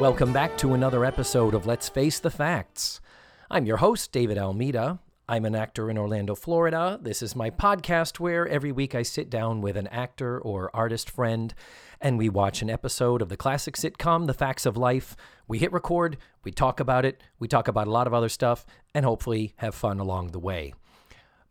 Welcome back to another episode of Let's Face the Facts. I'm your host, David Almeida. I'm an actor in Orlando, Florida. This is my podcast where every week I sit down with an actor or artist friend and we watch an episode of the classic sitcom, The Facts of Life. We hit record, we talk about it, we talk about a lot of other stuff, and hopefully have fun along the way.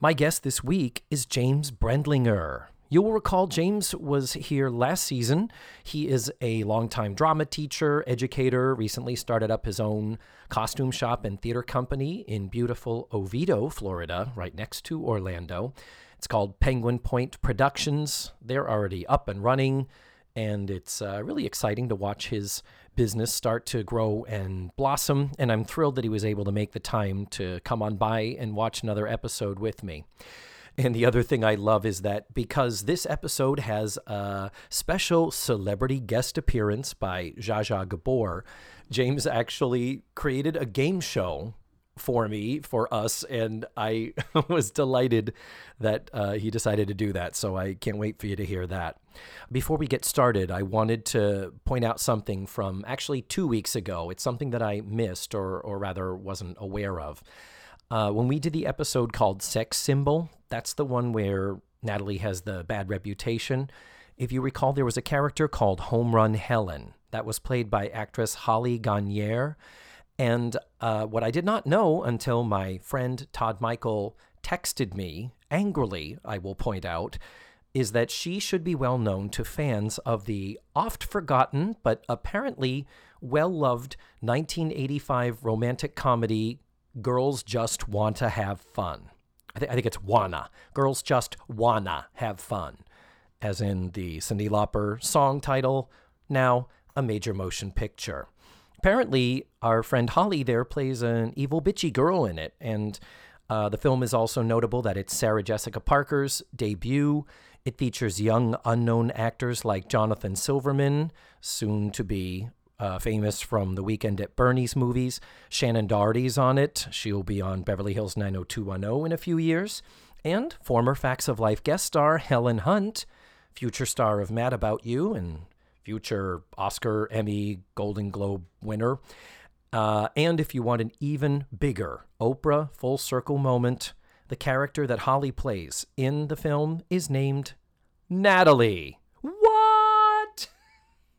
My guest this week is James Brendlinger. You will recall James was here last season. He is a longtime drama teacher, educator, recently started up his own costume shop and theater company in beautiful Oviedo, Florida, right next to Orlando. It's called Penguin Point Productions. They're already up and running, and it's uh, really exciting to watch his business start to grow and blossom. And I'm thrilled that he was able to make the time to come on by and watch another episode with me. And the other thing I love is that because this episode has a special celebrity guest appearance by Zsa Zsa Gabor, James actually created a game show for me, for us, and I was delighted that uh, he decided to do that. So I can't wait for you to hear that. Before we get started, I wanted to point out something from actually two weeks ago. It's something that I missed, or, or rather wasn't aware of. Uh, when we did the episode called Sex Symbol, that's the one where Natalie has the bad reputation. If you recall, there was a character called Home Run Helen that was played by actress Holly Gagnier. And uh, what I did not know until my friend Todd Michael texted me, angrily, I will point out, is that she should be well known to fans of the oft forgotten but apparently well loved 1985 romantic comedy Girls Just Want to Have Fun. I, th- I think it's wanna. Girls Just Wanna Have Fun, as in the Cyndi Lauper song title, now a major motion picture. Apparently, our friend Holly there plays an evil bitchy girl in it, and uh, the film is also notable that it's Sarah Jessica Parker's debut. It features young unknown actors like Jonathan Silverman, soon to be uh, famous from the Weekend at Bernie's movies. Shannen Doherty's on it. She'll be on Beverly Hills 90210 in a few years. And former Facts of Life guest star Helen Hunt, future star of Mad About You and future Oscar, Emmy, Golden Globe winner. Uh, and if you want an even bigger Oprah full circle moment, the character that Holly plays in the film is named Natalie. What?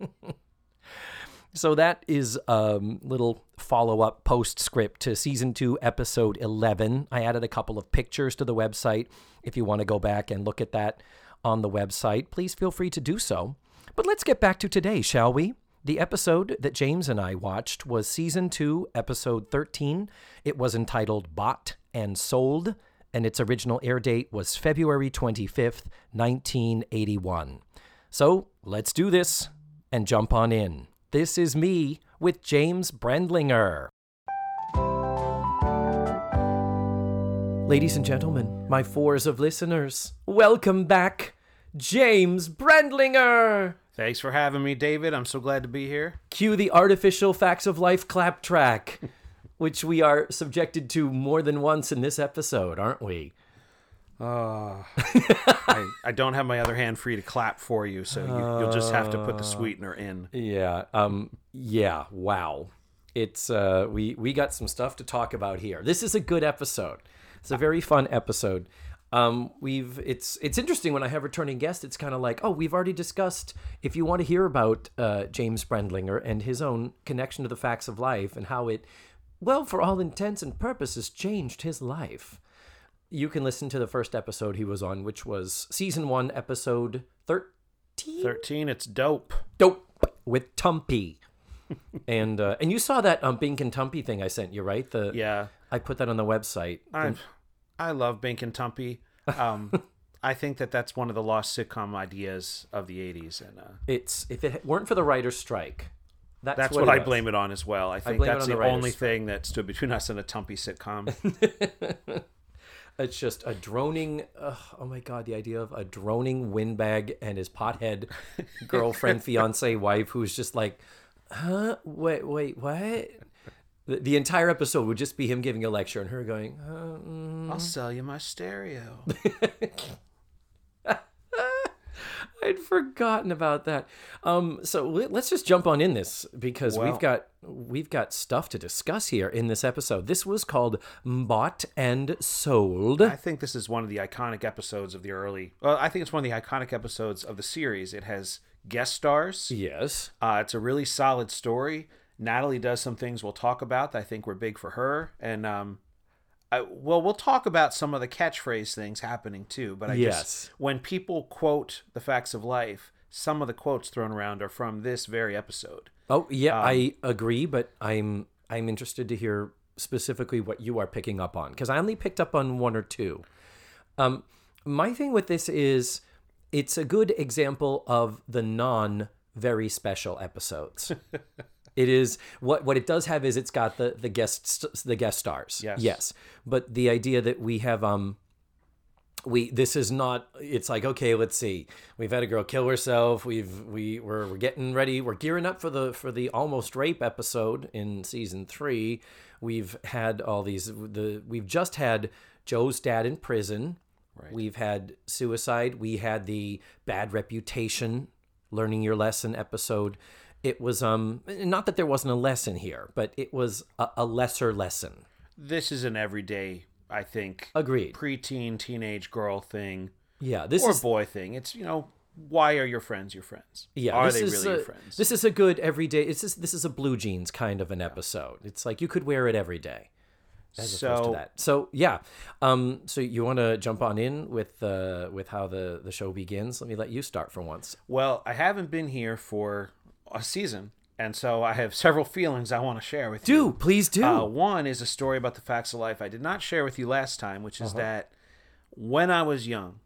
So that is a um, little follow up postscript to season two, episode 11. I added a couple of pictures to the website. If you want to go back and look at that on the website, please feel free to do so. But let's get back to today, shall we? The episode that James and I watched was season two, episode 13. It was entitled Bought and Sold, and its original air date was February 25th, 1981. So let's do this and jump on in. This is me with James Brendlinger. Ladies and gentlemen, my fours of listeners, welcome back, James Brendlinger. Thanks for having me, David. I'm so glad to be here. Cue the artificial facts of life clap track, which we are subjected to more than once in this episode, aren't we? Uh, I, I don't have my other hand free to clap for you, so you, you'll just have to put the sweetener in. Yeah. Um. Yeah. Wow. It's uh. We we got some stuff to talk about here. This is a good episode. It's a very fun episode. Um. We've it's it's interesting when I have returning guests. It's kind of like oh we've already discussed. If you want to hear about uh, James Brendlinger and his own connection to the facts of life and how it, well, for all intents and purposes, changed his life you can listen to the first episode he was on, which was season one, episode 13. 13, it's dope. Dope with Tumpy. and uh, and you saw that um, Bink and Tumpy thing I sent you, right? The Yeah. I put that on the website. I I love Bink and Tumpy. Um, I think that that's one of the lost sitcom ideas of the 80s. And uh, It's if it weren't for the writer's strike, that's, that's what, what, I was. blame it on as well. I think it that's the, the only strike. thing that stood between us and a Tumpy sitcom. It's just a droning. ugh, oh my god, the idea of a droning windbag and his pothead girlfriend, fiance, wife, who's just like, huh? Wait, wait, what? The, the entire episode would just be him giving a lecture and her going, uh, mm. I'll sell you my stereo. I'd forgotten about that. Um, so let- let's just jump on in this because we've got we've got stuff to discuss here in this episode. This was called Bought and Sold. I think this is one of the iconic episodes of the early. Well, I think it's one of the iconic episodes of the series. It has guest stars. Yes. Uh, it's a really solid story. Natalie does some things we'll talk about that I think were big for her, and um, I, well, we'll talk about some of the catchphrase things happening too. But I Yes. just when people quote the facts of life, some of the quotes thrown around are from this very episode. Oh yeah, Um, I agree, but I'm I'm interested to hear specifically what you are picking up on because I only picked up on one or two. Um, my thing with this is it's a good example of the non very special episodes. it is what what it does have is it's got the the guest the guest stars. Yes. Yes. But the idea that we have um we this is not it's like okay let's see we've had a girl kill herself we've we we're, we're getting ready we're gearing up for the for the almost rape episode in season three we've had all these the we've just had joe's dad in prison Right. we've had suicide we had the bad reputation learning your lesson episode it was um not that there wasn't a lesson here but it was a, a lesser lesson This is an everyday, I think, agreed preteen teenage girl thing yeah this or is boy thing. It's you know why are your friends your friends? Yeah, are this they is really a, your friends? This is a good everyday. It's this is a blue jeans kind of an episode. It's like you could wear it every day. As opposed to so that. So yeah. Um. So you want to jump on in with uh with how the the show begins? Let me let you start for once. well, I haven't been here for a season, and so I have several feelings I want to share with you. Do please do. Uh, one is a story about the facts of life I did not share with you last time, which Uh-huh. is that when I was young,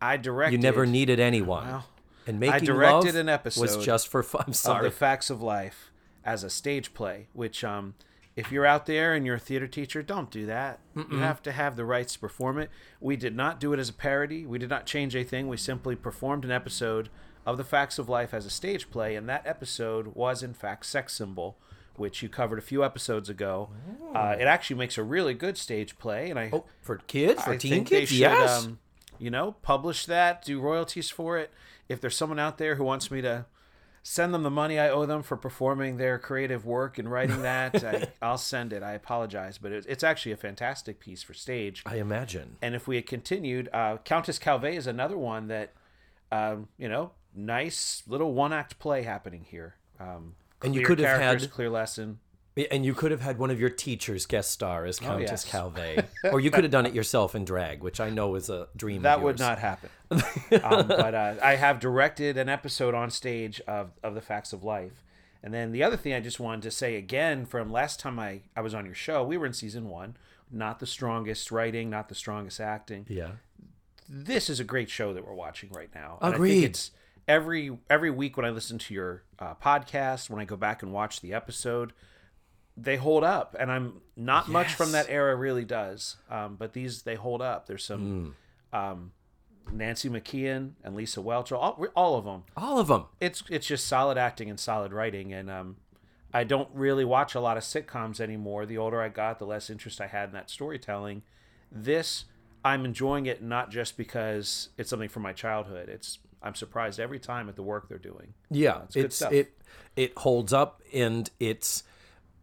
I directed. you never needed anyone. Well, and making I directed an episode was just for fun. I'm of sorry. the facts of life as a stage play. Which, um, if you're out there and you're a theater teacher, don't do that. You have to have the rights to perform it. We did not do it as a parody. We did not change anything. We simply performed an episode of the facts of life as a stage play, and that episode was in fact Sex Symbol. Which you covered a few episodes ago. Uh, it actually makes a really good stage play, and I oh, for kids, for I teen kids, should, yes. um, you know, publish that, do royalties for it. If there's someone out there who wants me to send them the money I owe them for performing their creative work and writing that, I, I'll send it. I apologize, but it, it's actually a fantastic piece for stage. I imagine. And if we had continued, uh, Countess Calvé is another one that, um, you know, nice little one act play happening here. Um, And you could have had- clear lesson. And you could have had one of your teachers guest star as Countess Oh, yes. Calvé, or you could have done it yourself in drag, which I know is a dream. That would not happen. um, but uh, I have directed an episode on stage of, of the facts of life. And then the other thing I just wanted to say again from last time I, I was on your show, we were in season one. Not the strongest writing, not the strongest acting. Yeah. This is a great show that we're watching right now. And I Agreed. think it's every every week when I listen to your uh, podcast, when I go back and watch the episode, they hold up. And I'm not much from that era really does, um, but these they hold up. There's some Mm. um, Nancy McKeon and Lisa Whelchel, all, all of them. All of them. It's it's just solid acting and solid writing, and um, I don't really watch a lot of sitcoms anymore. The older I got, the less interest I had in that storytelling. This I'm enjoying it not just because it's something from my childhood. It's I'm surprised every time at the work they're doing. Yeah, it's good it's stuff. it it holds up, and it's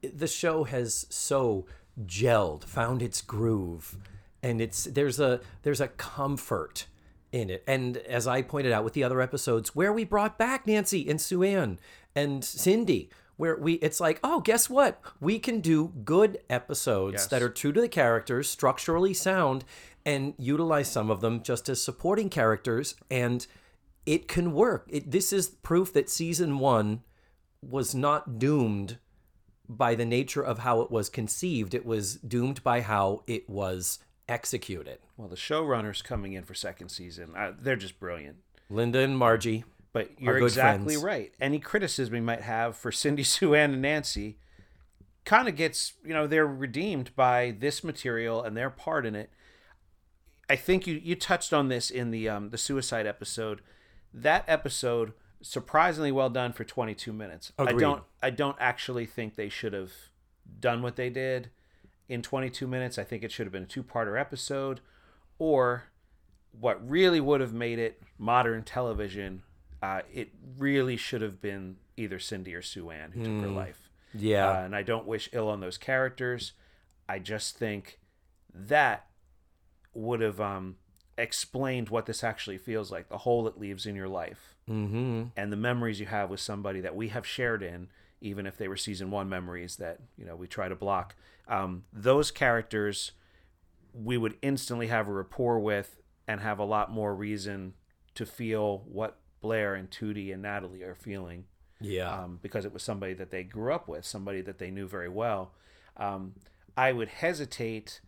the show has so gelled, found its groove, and it's there's a there's a comfort in it. And as I pointed out with the other episodes, where we brought back Nancy and Sue Ann and Cindy, where we it's like, oh, guess what? We can do good episodes Yes. that are true to the characters, structurally sound, and utilize some of them just as supporting characters and it can work. It, this is proof that season one was not doomed by the nature of how it was conceived. It was doomed by how it was executed. Well, the showrunners coming in for second season, uh, they're just brilliant. Linda and Margie. But you're exactly friends. right. Any criticism we might have for Cindy, Sue Ann, and Nancy kind of gets, you know, they're redeemed by this material and their part in it. I think you you touched on this in the um, the suicide episode. That episode surprisingly well done for 22 minutes. I don't I don't actually think they should have done what they did in 22 minutes. I think it should have been a two-parter episode or what really would have made it modern television, uh, it really should have been either Cindy or Sue Ann who took her life. Yeah. Uh, and I don't wish ill on those characters. I just think that would have um, explained what this actually feels like the hole it leaves in your life mm-hmm. and the memories you have with somebody that we have shared in even if they were season one memories that you know we try to block um, those characters we would instantly have a rapport with and have a lot more reason to feel what blair and tootie and natalie are feeling Yeah. um, because it was somebody that they grew up with, somebody that they knew very well. Um, I would hesitate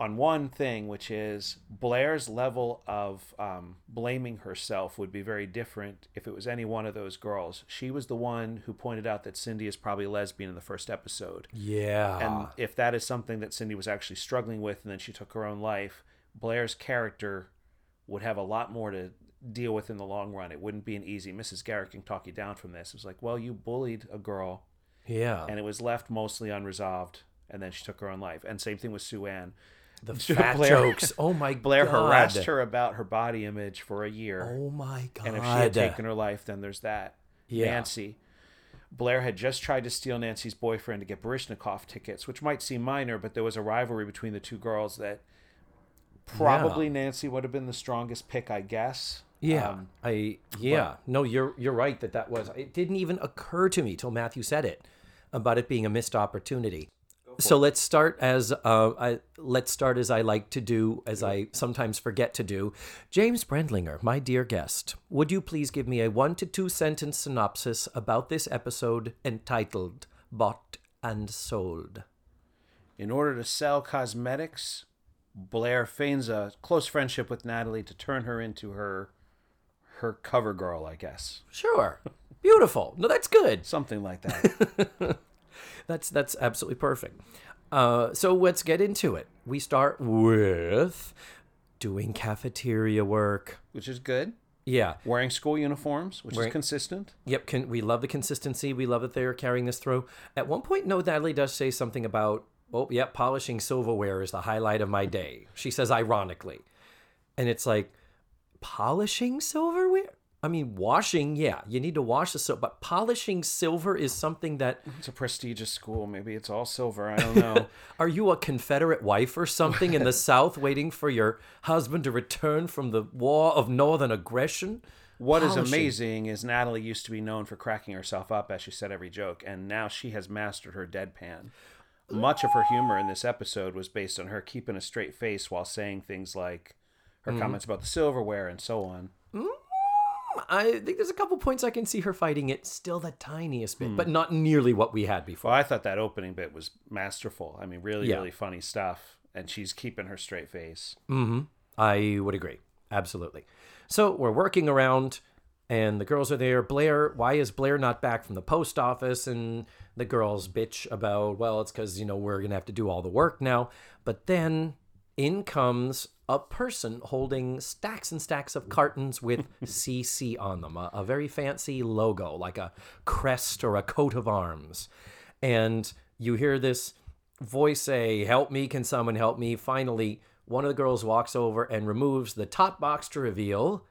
on one thing, which is Blair's level of um, blaming herself would be very different if it was any one of those girls. She was the one who pointed out that Cindy is probably a lesbian in the first episode. yeah. And if that is something that Cindy was actually struggling with and then she took her own life, Blair's character would have a lot more to deal with in the long run. It wouldn't be an easy Mrs. Garrett can talk you down from this. It was like, well, you bullied a girl yeah. and it was left mostly unresolved and then she took her own life. And same thing with Sue Ann. The fat Blair- jokes. Oh my Blair god. harassed her about her body image for a year. Oh my god. And if she had taken her life, then there's that. Yeah. Nancy. Blair had just tried to steal Nancy's boyfriend to get Baryshnikov tickets, which might seem minor, but there was a rivalry between the two girls that probably Nancy would have been the strongest pick, I guess. Yeah, Um, I yeah. no, you're you're right that that was. It didn't even occur to me till Matthew said it about it being a missed opportunity. So let's start as uh, I, let's start as I like to do, as I sometimes forget to do. James Brendlinger, my dear guest, would you please give me a one to two sentence synopsis about this episode entitled "Bought and Sold"? in order to sell cosmetics, Blair feigns a close friendship with Natalie to turn her into her her cover girl, I guess. Sure, beautiful. No, that's good. Something like that. That's that's absolutely perfect. Uh, so let's get into it. We start with doing cafeteria work. which is good. Yeah. Wearing school uniforms, which Wearing- is consistent. Yep. Can we love the consistency? We love that they're carrying this through. At one point, no, Natalie does say something about, oh, yep, polishing silverware is the highlight of my day. She says ironically, and it's like, polishing silverware. I mean, washing, yeah, you need to wash the silver, but polishing silver is something that It's a prestigious school. Maybe it's all silver. I don't know. Are you a Confederate wife or something in the South waiting for your husband to return from the war of northern aggression? What is Polishing. amazing is Natalie used to be known for cracking herself up as she said every joke, and now she has mastered her deadpan. Much of her humor in this episode was based on her keeping a straight face while saying things like her mm. comments about the silverware and so on. Mm. I think there's a couple points I can see her fighting it still the tiniest bit, but hmm. not nearly what we had before. Well, I thought that opening bit was masterful. I mean, really, Yeah. really funny stuff. And she's keeping her straight face. Mm-hmm. I would agree. Absolutely. So we're working around and the girls are there. Blair, why is Blair not back from the post office? And the girls bitch about, well, it's because, you know, we're going to have to do all the work now. But then in comes a person holding stacks and stacks of cartons with CC on them, a, a very fancy logo, like a crest or a coat of arms. And you hear this voice say, Help me, can someone help me? Finally, one of the girls walks over and removes the top box to reveal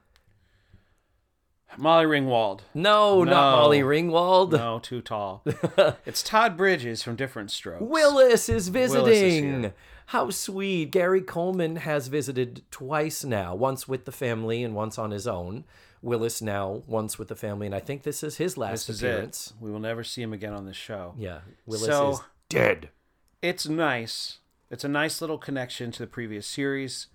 Molly Ringwald. no, not Molly Ringwald. No, too tall. it's Todd Bridges from Diff'rent Strokes. Willis is visiting. Willis is. How sweet. Gary Coleman has visited twice now, once with the family and once on his own. Willis now once with the family, and I think this is his last This is appearance. it. We will never see him again on this show. Yeah, Willis So- is dead. It's nice. It's a nice little connection to the previous series.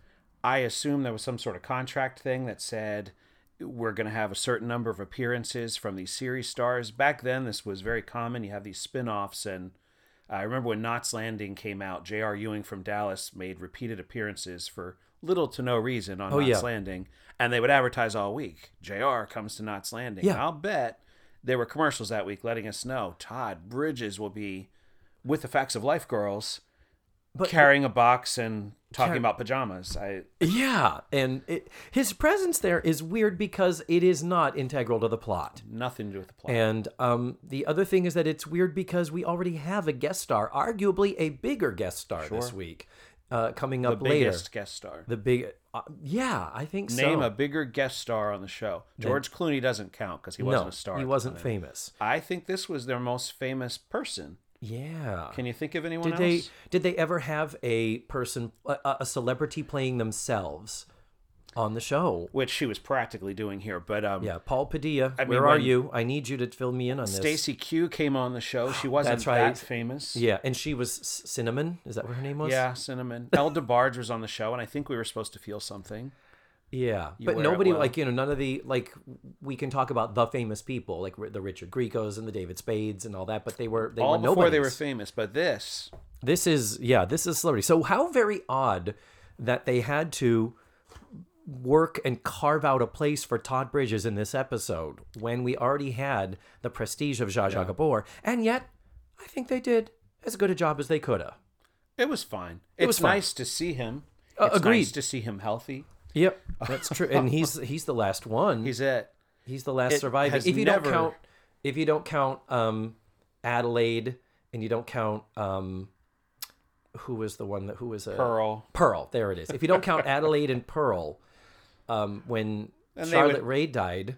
I assume there was some sort of contract thing that said we're going to have a certain number of appearances from these series stars. Back then, this was very common. You have these spin offs. And I remember when Knots Landing came out, J.R. Ewing from Dallas made repeated appearances for little to no reason on Oh, Knots yeah. Landing. And they would advertise all week J.R. comes to Knots Landing. Yeah. And I'll bet there were commercials that week letting us know Todd Bridges will be with the Facts of Life girls But carrying a box and talking Car- about pajamas. I yeah, and it, his presence there is weird because it is not integral to the plot. nothing to do with the plot. And um, the other thing is that it's weird because we already have a guest star, arguably a bigger guest star this week. uh, coming The up later. The biggest guest star. The big, uh, yeah, I think so. Name a bigger guest star on the show. George Clooney doesn't count because he wasn't no, a star. he wasn't famous. I think this was their most famous person. Yeah. Can you think of anyone Did else? they did they ever have a person a, a celebrity playing themselves on the show? Which she was practically doing here, but um, Yeah, Paul Padilla, I mean, where are you? I need you to fill me in on this. Stacey Q came on the show. She wasn't That's right. that famous. Yeah, and she was Cinnamon. Is that what her name was? Yeah, Cinnamon. El DeBarge was on the show, and I think we were supposed to feel something. Yeah, but nobody well. like you know none of the like we can talk about the famous people like the Richard Grieco's and the David Spades and all that, but they were they All were before they were famous, but this This is yeah, this is celebrity. So how very odd that they had to work and carve out a place for Todd Bridges in this episode when we already had the prestige of Zsa Zsa Gabor, and yet I think they did as good a job as they could have. it was fine. It's was fine. nice to see him. Uh, It's agreed. nice to see him healthy. Yep, that's true, and he's he's the last one. He's it. He's the last It surviving. has If you never- don't count, if you don't count um, Adelaide, and you don't count um, who was the one that who was a Pearl. Pearl. There it is. If you don't count Adelaide and Pearl, um, when And they Charlotte would- Rae died,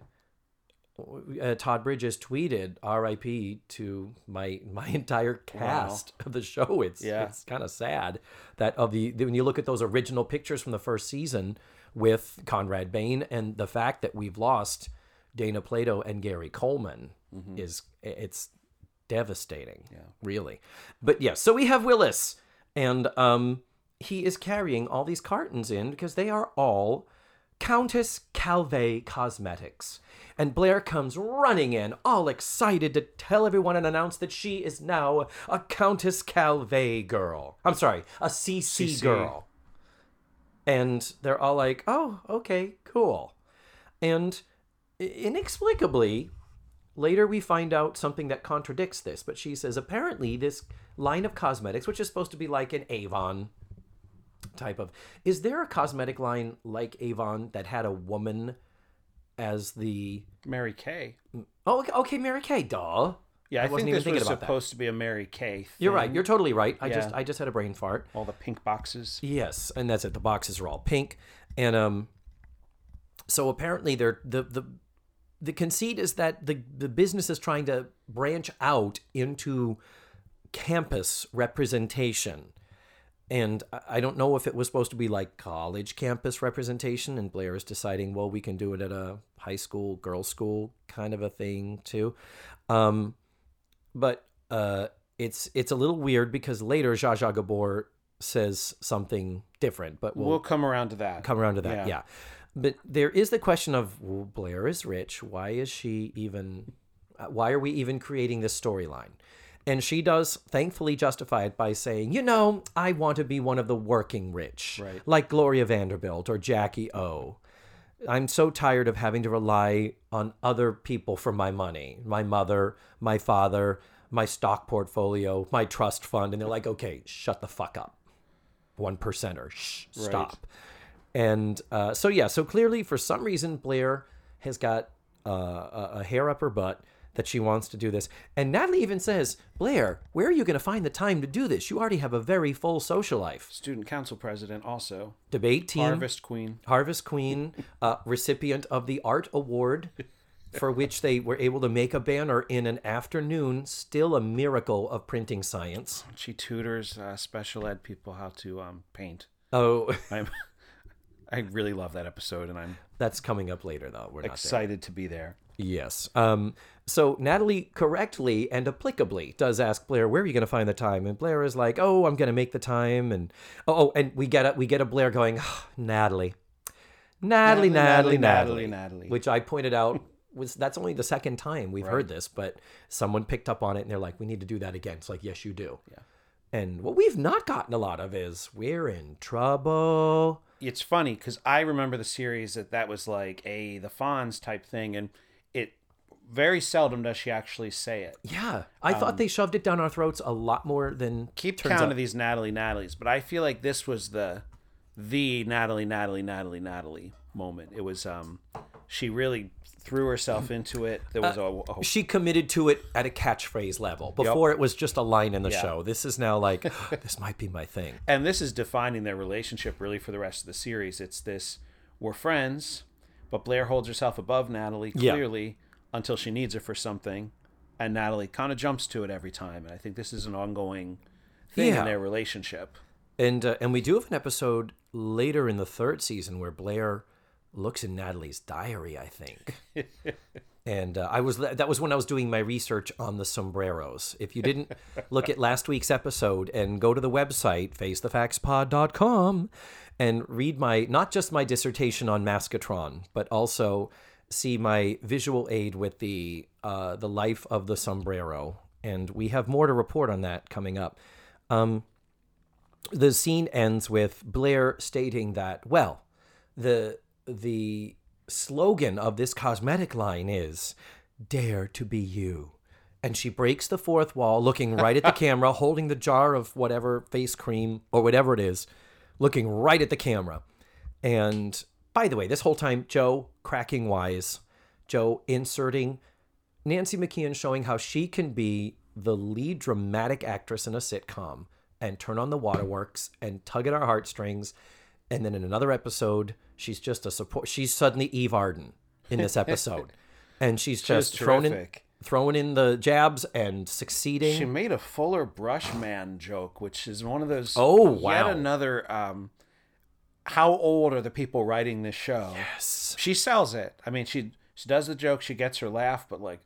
uh, Todd Bridges tweeted "R.I.P." to my my entire cast of the show. It's Yeah. it's kind of sad that of the when you look at those original pictures from the first season with Conrad Bain and the fact that we've lost Dana Plato and Gary Coleman is it's devastating. Yeah, really. But yes, so we have Willis, and um, he is carrying all these cartons in because they are all Countess Calvé Cosmetics. And Blair comes running in, all excited to tell everyone and announce that she is now a Countess Calvé girl. I'm sorry, a CC, CC. girl. And they're all like, oh, okay, cool. And inexplicably, later we find out something that contradicts this. But she says apparently this line of cosmetics, which is supposed to be like an Avon type of, is there a cosmetic line like Avon that had a woman as the? Mary Kay. Oh, okay, Mary Kay, duh. Yeah, I, I wasn't think even thinking was about that. supposed to be a Mary Kay. Thing. You're right. You're totally right. I just I just had a brain fart. all the pink boxes. Yes, and that's it. The boxes are all pink, and um, so apparently they're the the the conceit is that the the business is trying to branch out into campus representation. And I- I don't know if it was supposed to be like college campus representation, and Blair is deciding, well, we can do it at a high school, girls' school kind of a thing too. Um, but uh, it's it's a little weird because later Zsa Zsa Gabor says something different, but we'll, We'll come around to that. come around to that. Yeah. Yeah. But there is the question of well, Blair is rich. Why is she even? Why are we even creating this storyline? And she does thankfully justify it by saying, you know, I want to be one of the working rich, Right. like Gloria Vanderbilt or Jackie O. I'm so tired of having to rely on other people for my money my mother, my father, my stock portfolio, my trust fund. And they're like, okay, shut the fuck up. One percenter. Shh, stop. And uh, so, yeah, so clearly for some reason, Blair has got uh, a, a hair up her butt that she wants to do this. And Natalie even says, Blair, where are you going to find the time to do this? You already have a very full social life. Student council president also. Debate team. Harvest queen. Harvest Queen, uh, recipient of the Art Award, for which they were able to make a banner in an afternoon. Still a miracle of printing science. She tutors uh, special ed people how to um, paint. Oh, I'm. I really love that episode, and I'm that's coming up later, though. We're not there. excited to be there. Yes. Um, so Natalie correctly and applicably does ask Blair, "Where are you going to find the time?" And Blair is like, "Oh, I'm going to make the time." And oh, oh, and we get a we get a Blair going, "Ah, "Natalie, Natalie, Natalie, Natalie, Natalie, Natalie, which I pointed out was that's only the second time we've heard this, but someone picked up on it and they're like, "We need to do that again." It's like, "Yes, you do." Yeah. And what we've not gotten a lot of is we're in trouble. It's funny because I remember the series that that was like a the Fonz type thing, and very seldom does she actually say it. Yeah, I thought they shoved it down our throats a lot more than Um, Keep turns count out. of these Natalie Natalies, but I feel like this was the the Natalie Natalie Natalie Natalie moment. It was um she really threw herself into it. There was a, a She committed to it at a catchphrase level. Before it was just a line in the Yeah. show. This is now like, this might be my thing. and this is defining their relationship really for the rest of the series. It's this: we're friends, but Blair holds herself above Natalie Yeah. Until she needs her for something, and Natalie kind of jumps to it every time. And I think this is an ongoing thing Yeah. in their relationship. And uh, and we do have an episode later in the third season where Blair looks in Natalie's diary, I think. and uh, I was that was when I was doing my research on the sombreros. If you didn't look at last week's episode and go to the website facethefactspod.com and read my not just my dissertation on Maskatron, but also see my visual aid with the uh, the life of the sombrero. And we have more to report on that coming up. Um, the scene ends with Blair stating that, well, the the slogan of this cosmetic line is dare to be you. And she breaks the fourth wall, looking right at the camera, holding the jar of whatever face cream or whatever it is, looking right at the camera. And by the way, this whole time, Joe cracking wise, Joe inserting Nancy McKeon showing how she can be the lead dramatic actress in a sitcom and turn on the waterworks and tug at our heartstrings. And then in another episode, she's just a support. She's suddenly Eve Arden in this episode. and she's just throwing in, terrific. throwing in the jabs and succeeding. She made a Fuller Brush Man joke, which is one of those. Oh, wow! Yet another. Um, how old are the people writing this show? yes. She sells it. I mean, she she does the joke, she gets her laugh, but like,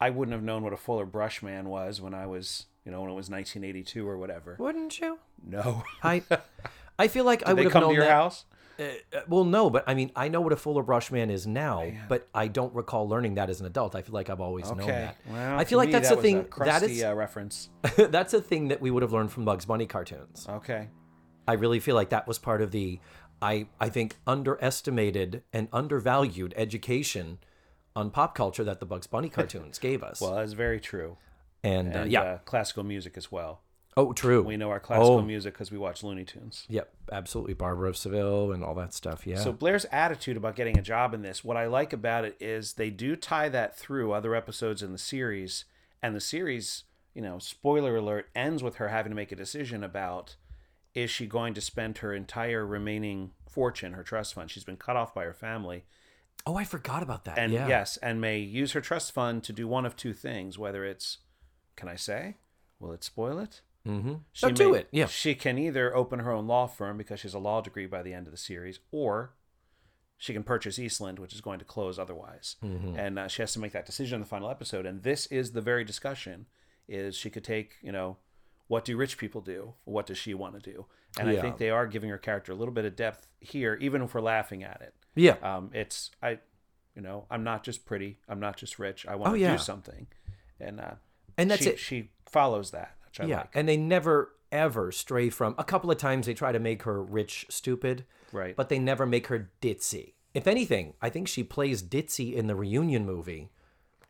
I wouldn't have known what a Fuller Brush Man was when I was, you know, when it was 1982 or whatever. Wouldn't you? No. I I feel like I would have known that. they have come known to your that. house? Uh, well, no, but I mean, I know what a Fuller Brush Man is now, but I don't recall learning that as an adult. I feel like I've always known that. Well, I feel like me, that's that a thing. A that crusty, is uh, reference. that's a thing that we would have learned from Bugs Bunny cartoons. Okay. I really feel like that was part of the, I I think underestimated and undervalued education on pop culture that the Bugs Bunny cartoons gave us. Well, that's very true. and, uh, yeah, uh, classical music as well. oh, true. We know our classical Oh. music because we watch Looney Tunes. Yep, absolutely. Barber of Seville and all that stuff. Yeah. So Blair's attitude about getting a job in this, what I like about it is they do tie that through other episodes in the series, and the series, you know, spoiler alert, ends with her having to make a decision about is she going to spend her entire remaining fortune, her trust fund. She's been cut off by her family, oh, I forgot about that. and yeah. yes, and may use her trust fund to do one of two things. Whether it's, can I say, will it spoil it? Mm-hmm. She do may- it. Yeah. She can either open her own law firm because she has a law degree by the end of the series, or she can purchase Eastland, which is going to close otherwise. Mm-hmm. And uh, she has to make that decision in the final episode. And this is the very discussion: is she could take, you know, what do rich people do? What does she want to do? And I think they are giving her character a little bit of depth here, even if we're laughing at it. Yeah. Um, it's I, you know, I'm not just pretty. I'm not just rich. I want Oh, to yeah. do something, and uh, And that's she, it. She follows that, which I yeah. like. And they never ever stray from. A couple of times they try to make her rich, stupid, Right. but they never make her ditzy. If anything, I think she plays ditzy in the reunion movie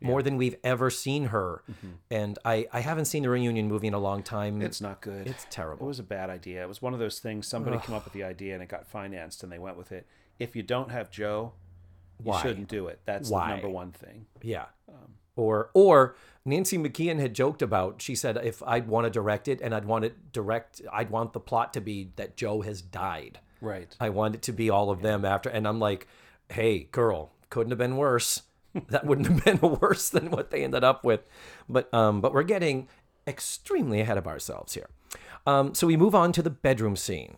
more than we've ever seen her. And I, I haven't seen the reunion movie in a long time. Mm-hmm. It's not good. It's terrible. It was a bad idea. It was one of those things. Somebody came up with the idea and it got financed, and they went with it. If you don't have Joe, you Why? shouldn't do it. That's Why? the number one thing. Yeah. Um, or or Nancy McKeon had joked about. She said if I'd want to direct it and I'd want it direct, I'd want the plot to be that Joe has died. Right. I want it to be all of them after. And I'm like, hey, girl, couldn't have been worse. That wouldn't have been worse than what they ended up with. But um, but we're getting extremely ahead of ourselves here. Um, so we move on to the bedroom scene.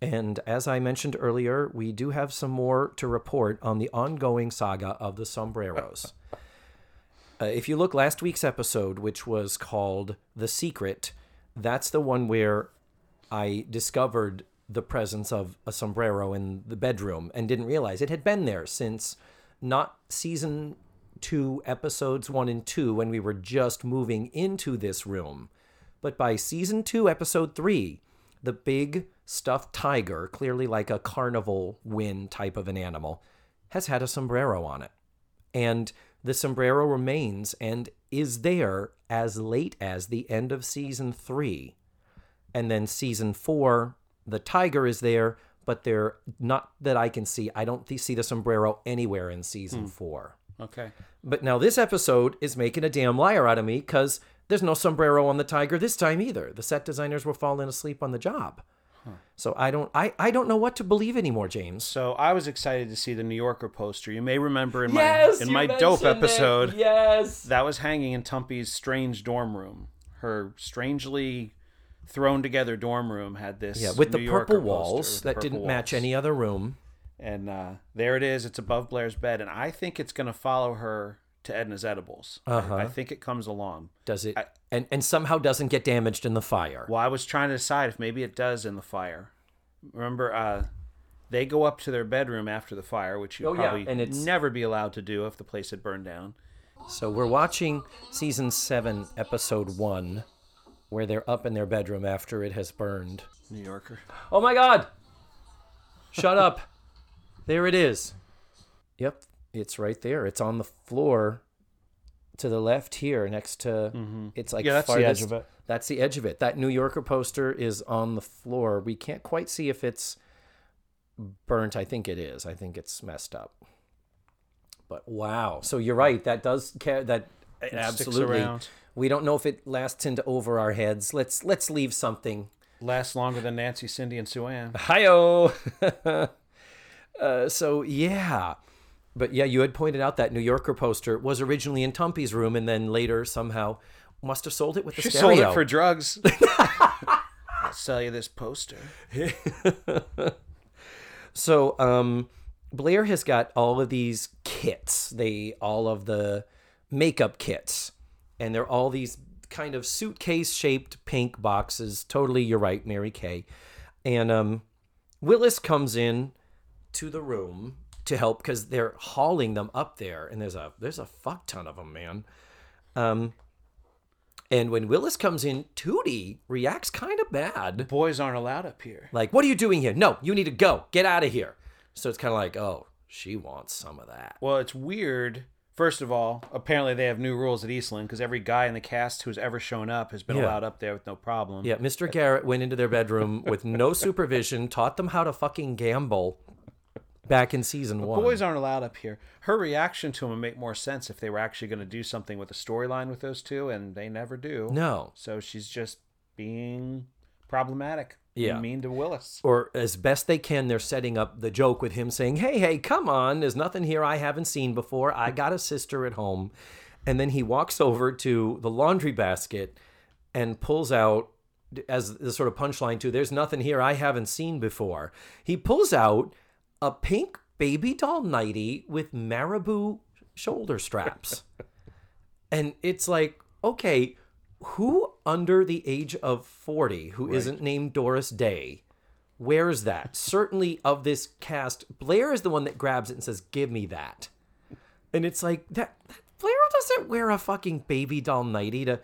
And as I mentioned earlier, we do have some more to report on the ongoing saga of the sombreros. Uh, if you look last week's episode, which was called The Secret, that's the one where I discovered the presence of a sombrero in the bedroom and didn't realize it had been there since not season two, episodes one and two, when we were just moving into this room, but by season two, episode three, the big stuffed tiger, clearly like a carnival win type of an animal, has had a sombrero on it. And the sombrero remains and is there as late as the end of season three. And then season four, the tiger is there, but they're not that I can see. I don't see the sombrero anywhere in season hmm. four. Okay. But now this episode is making a damn liar out of me because there's no sombrero on the tiger this time either. The set designers were falling asleep on the job. So I don't I, I don't know what to believe anymore, James. So I was excited to see the New Yorker poster. You may remember in my in my dope episode It. Yes. that was hanging in Tumpy's strange dorm room. Her strangely thrown together dorm room had this Yeah, with New the Yorker purple walls that purple didn't match any other room. And uh, there it is. It's above Blair's bed, and I think it's going to follow her to Edna's edibles. I- Uh-huh. I, think it comes along. Does it I- and, and somehow doesn't get damaged in the fire. Well, I was trying to decide if maybe it does in the fire. Remember, uh, they go up to their bedroom after the fire, which you Oh, yeah, probably and it's- never be allowed to do if the place had burned down. So we're watching season seven, episode one, where they're up in their bedroom after it has burned. New Yorker. Oh my god! Shut up. There it is. Yep, it's right there. It's on the floor to the left here next to mm-hmm. it's like Yeah, that's the edge of it. That's the edge of it. That New Yorker poster is on the floor. We can't quite see if it's burnt. I think it is. I think it's messed up. But wow. So you're right. That does care that sticks absolutely. We don't know if it lasts into over our heads. Let's let's leave something Lasts longer than Nancy, Cindy, and Sue Ann. Hiyo. uh, so yeah, but yeah, you had pointed out that New Yorker poster was originally in Tumpy's room, and then later somehow must have sold it with the She stereo. sold it for drugs. I'll sell you this poster. So um, Blair has got all of these kits. They all of the makeup kits, and they're all these kind of suitcase shaped pink boxes. Totally, you're right, Mary Kay. And um, Willis comes in to the room to help because they're hauling them up there, and there's a there's a fuck ton of them, man. Um, and when Willis comes in, Tootie reacts kind of bad. Boys aren't allowed up here. Like, what are you doing here? No, you need to go. Get out of here. So it's kind of like, oh, she wants some of that. Well, it's weird. First of all, apparently they have new rules at Eastland because every guy in the cast who's ever shown up has been Yeah. allowed up there with no problem. Yeah, Mr. Garrett went into their bedroom with no supervision, taught them how to fucking gamble back in season one. Boys aren't allowed up here. Her reaction to him would make more sense if they were actually going to do something with a storyline with those two, and they never do. no. So she's just being problematic. Yeah. mean to Willis. Or as best they can, they're setting up the joke with him saying, Hey, hey, come on. There's nothing here I haven't seen before. I got a sister at home. And then he walks over to the laundry basket and pulls out, as the sort of punchline to, There's nothing here I haven't seen before. He pulls out a pink baby doll nightie with marabou shoulder straps. and it's like, okay, who under the age of 40 who not named Doris Day wears that? Certainly of this cast, Blair is the one that grabs it and says, "Give me that." And it's like that, that Blair doesn't wear a fucking baby doll nightie to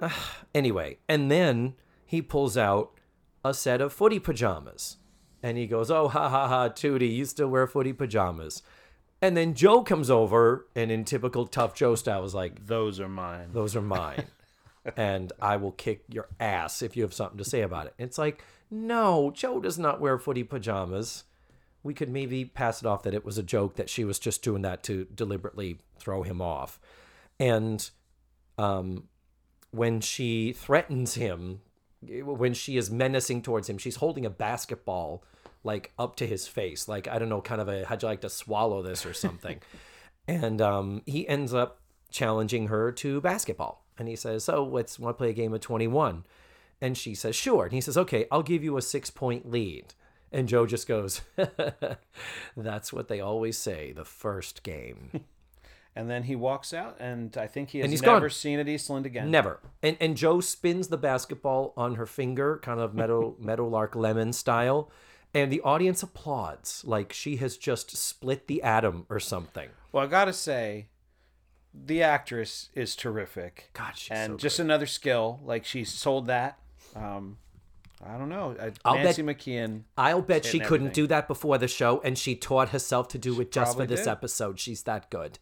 anyway, and then he pulls out a set of footy pajamas. And he goes, Oh, ha ha ha, Tootie, you still wear footy pajamas. And then Joe comes over and in typical tough Joe style was like, Those are mine. those are mine. and I will kick your ass if you have something to say about it. It's like, no, Joe does not wear footy pajamas. We could maybe pass it off that it was a joke that she was just doing that to deliberately throw him off. And um, when she threatens him, when she is menacing towards him, she's holding a basketball like up to his face, like I don't know, kind of a how'd you like to swallow this or something. and um, he ends up challenging her to basketball, and he says, "So, let's want to play a game of twenty-one?" And she says, "Sure." And he says, "Okay, I'll give you a six-point lead." And Joe just goes, "That's what they always say, the first game." And then he walks out, and I think he has And he's never gone. seen it Eastland again. Never. And and Joe spins the basketball on her finger, kind of meadow meadowlark lemon style, and the audience applauds like she has just split the atom or something. Well, I gotta say, the actress is terrific. God, she's and so just another skill. Like she sold that. Um, I don't know. I, I'll Nancy bet- McKeon. I'll bet she couldn't everything. do that before the show, and she taught herself to do it just for this did. episode. She's that good.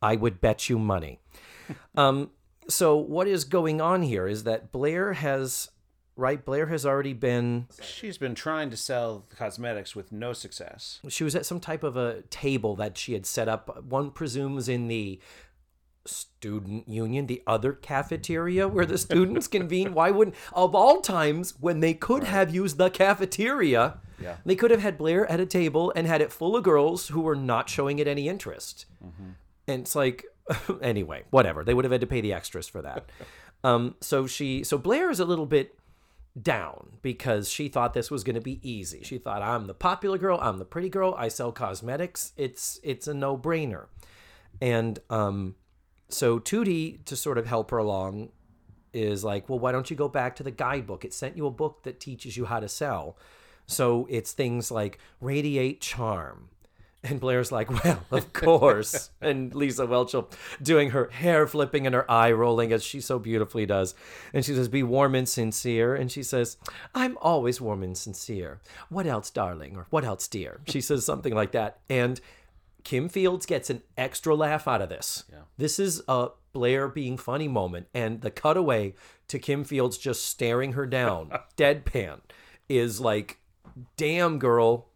I would bet you money. um, so what is going on here is that Blair has right? Blair has already been. She's been trying to sell cosmetics with no success. She was at some type of a table that she had set up. One presumes in the student union, the other cafeteria where the students convene. Why wouldn't, of all times when they could have used the cafeteria, Yeah. they could have had Blair at a table and had it full of girls who were not showing it any interest. And it's like, anyway, whatever. They would have had to pay the extras for that. um, so she, so Blair is a little bit down because she thought this was going to be easy. She thought I'm the popular girl, I'm the pretty girl, I sell cosmetics. It's it's a no-brainer. And um so Tootie to sort of help her along is like, "Well, why don't you go back to the guidebook? It sent you a book that teaches you how to sell." So it's things like radiate charm. And Blair's like, well, of course. and Lisa Whelchel doing her hair flipping and her eye rolling as she so beautifully does. And she says, be warm and sincere. And she says, I'm always warm and sincere. What else, darling? Or what else, dear? She says something like that. And Kim Fields gets an extra laugh out of this. Yeah. This is a Blair being funny moment. And the cutaway to Kim Fields just staring her down, deadpan, is like, damn, girl,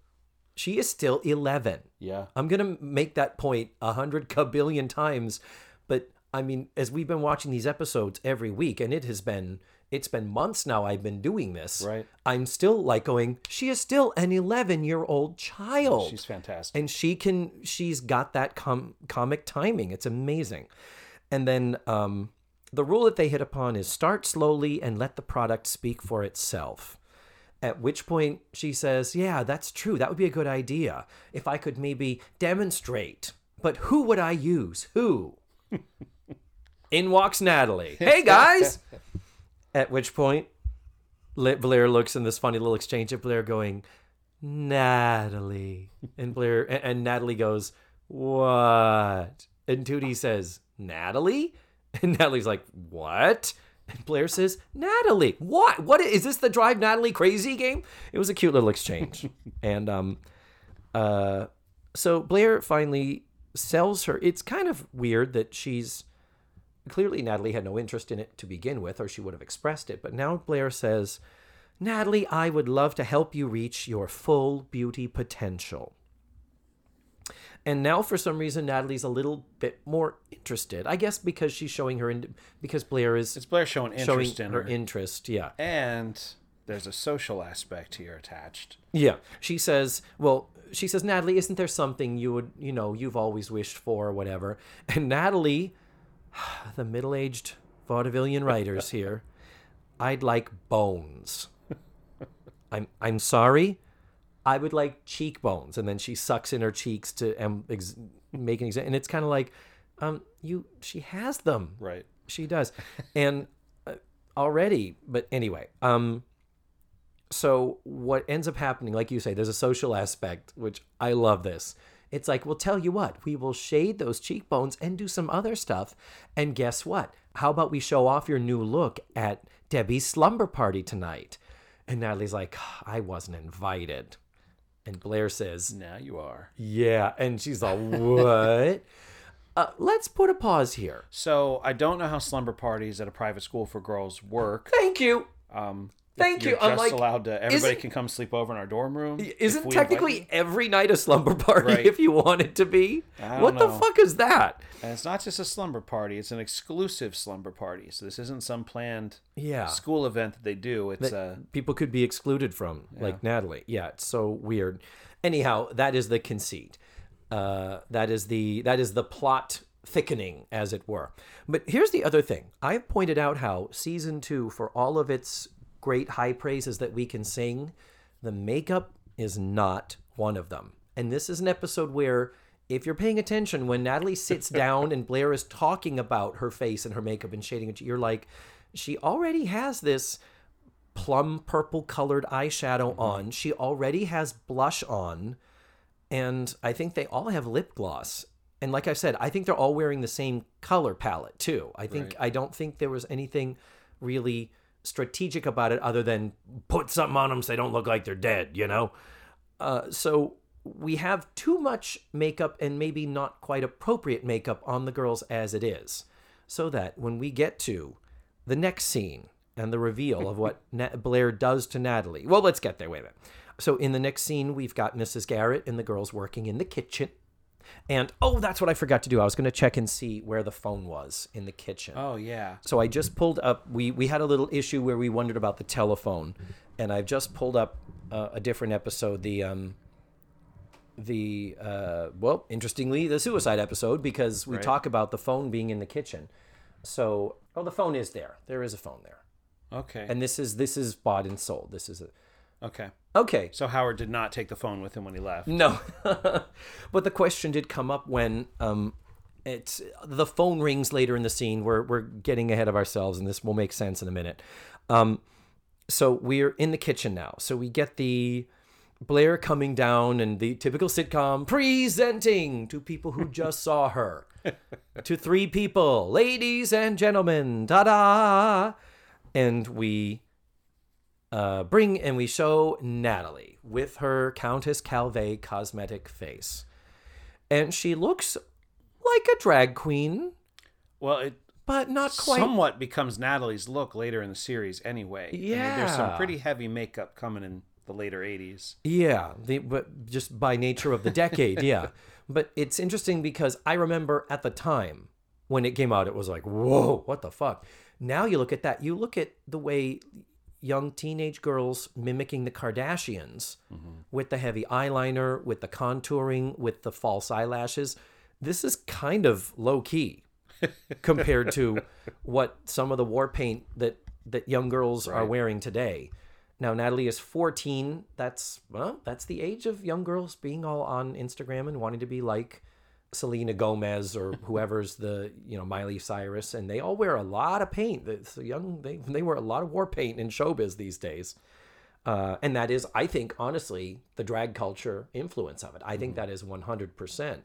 she is still 11. Yeah. I'm gonna make that point a hundred kabillion times, but I mean, as we've been watching these episodes every week, and it has been it's been months now I've been doing this. Right. I'm still like going, she is still an 11 year old child. She's fantastic. and she can she's got that com- comic timing. It's amazing. And then um, the rule that they hit upon is start slowly and let the product speak for itself. At which point she says, Yeah, that's true. That would be a good idea. If I could maybe demonstrate. But who would I use? Who? In walks Natalie. Hey, guys! At which point Blair looks in this funny little exchange of Blair going, Natalie. And Blair, and, and Natalie goes, What? And Tootie says, Natalie? And Natalie's like, What? And Blair says, Natalie, what? What is this the drive Natalie crazy game? It was a cute little exchange. and um uh so Blair finally sells her. It's kind of weird that she's clearly Natalie had no interest in it to begin with, or she would have expressed it. But now Blair says, Natalie, I would love to help you reach your full beauty potential. And now, for some reason, Natalie's a little bit more interested. I guess because she's showing her, in, because Blair is It's Blair showing showing interest in her her. interest. Yeah. and there's a social aspect here attached. Yeah. She says, well, she says, Natalie, isn't there something you would, you know, you've always wished for or whatever? And Natalie, the middle aged vaudevillian writers here, I'd like bones. I'm, I'm sorry. I would like cheekbones. And then she sucks in her cheeks to um, ex- make an example. And it's kind of like, um, you, she has them. Right. She does. and uh, already, but anyway, um so what ends up happening like you say there's a social aspect which I love this. It's like, "Well, tell you what, we will shade those cheekbones and do some other stuff. And guess what? How about we show off your new look at Debbie's slumber party tonight?" And Natalie's like, "I wasn't invited." And Blair says, Now you are. "Yeah." And she's like, "What?" uh, let's put a pause here. So I don't know how slumber parties at a private school for girls work. Thank you. Um, Thank you. I'm like, allowed to. Everybody can come sleep over in our dorm room. Isn't technically every night a slumber party Right. if you want it to be? What don't the fuck is that? And it's not just a slumber party; it's an exclusive slumber party. So this isn't some planned Yeah. school event that they do. It's that uh, people could be excluded from, like Natalie. Yeah, it's so weird. Anyhow, that is the conceit. Uh, that is the that is the plot thickening, as it were. But here's the other thing. I've pointed out how season two, for all of its great high praises that we can sing, the makeup is not one of them. And this is an episode where if you're paying attention, when Natalie sits down and Blair is talking about her face and her makeup and shading you're like, she already has this plum purple colored eyeshadow mm-hmm. on. She already has blush on. And I think they all have lip gloss. And like I said, I think they're all wearing the same color palette too. I think I don't think there was anything really strategic about it other than put something on them so they don't look like they're dead, you know? Uh, so we have too much makeup and maybe not quite appropriate makeup on the girls as it is. So that when we get to the next scene and the reveal of what Na- Blair does to Natalie. Well, let's get there. Wait a minute. So in the next scene, we've got Mrs. Garrett and the girls working in the kitchen. And oh, that's what I forgot to do. I was going to check and see where the phone was in the kitchen. Oh yeah. So I just pulled up. We we had a little issue where we wondered about the telephone, and I've just pulled up uh, a different episode. The um. The uh, well, interestingly, the suicide episode because we Right. talk about the phone being in the kitchen. So, oh, the phone is there. There is a phone there, Okay. and this is this is bought and sold. This is a okay. okay. So Howard did not take the phone with him when he left. No, but the question did come up when um, it's the phone rings later in the scene. We're we're getting ahead of ourselves, and this will make sense in a minute. Um, so we're in the kitchen now. So we get the Blair coming down and the typical sitcom presenting to people who just saw her. to three people, ladies and gentlemen, ta da! And we uh, bring and we show Natalie with her Countess Calvé cosmetic face. And she looks like a drag queen, Well, it but not quite. somewhat becomes Natalie's look later in the series anyway. I mean, there's some pretty heavy makeup coming in the later 80s. Yeah, the, but just by nature of the decade, yeah. But it's interesting because I remember at the time when it came out, it was like, whoa, what the fuck? Now you look at that, you look at the way young teenage girls mimicking the Kardashians mm-hmm. with the heavy eyeliner, with the contouring, with the false eyelashes. This is kind of low key compared to what some of the war paint that that young girls are wearing today. Now Natalie is 14. That's well, that's the age of young girls being all on Instagram and wanting to be like Selena Gomez or whoever's the you know Miley Cyrus, and they all wear a lot of paint. A young they they wear a lot of war paint in showbiz these days. Uh, and that is, I think, honestly, the drag culture influence of it. I think that is 100%.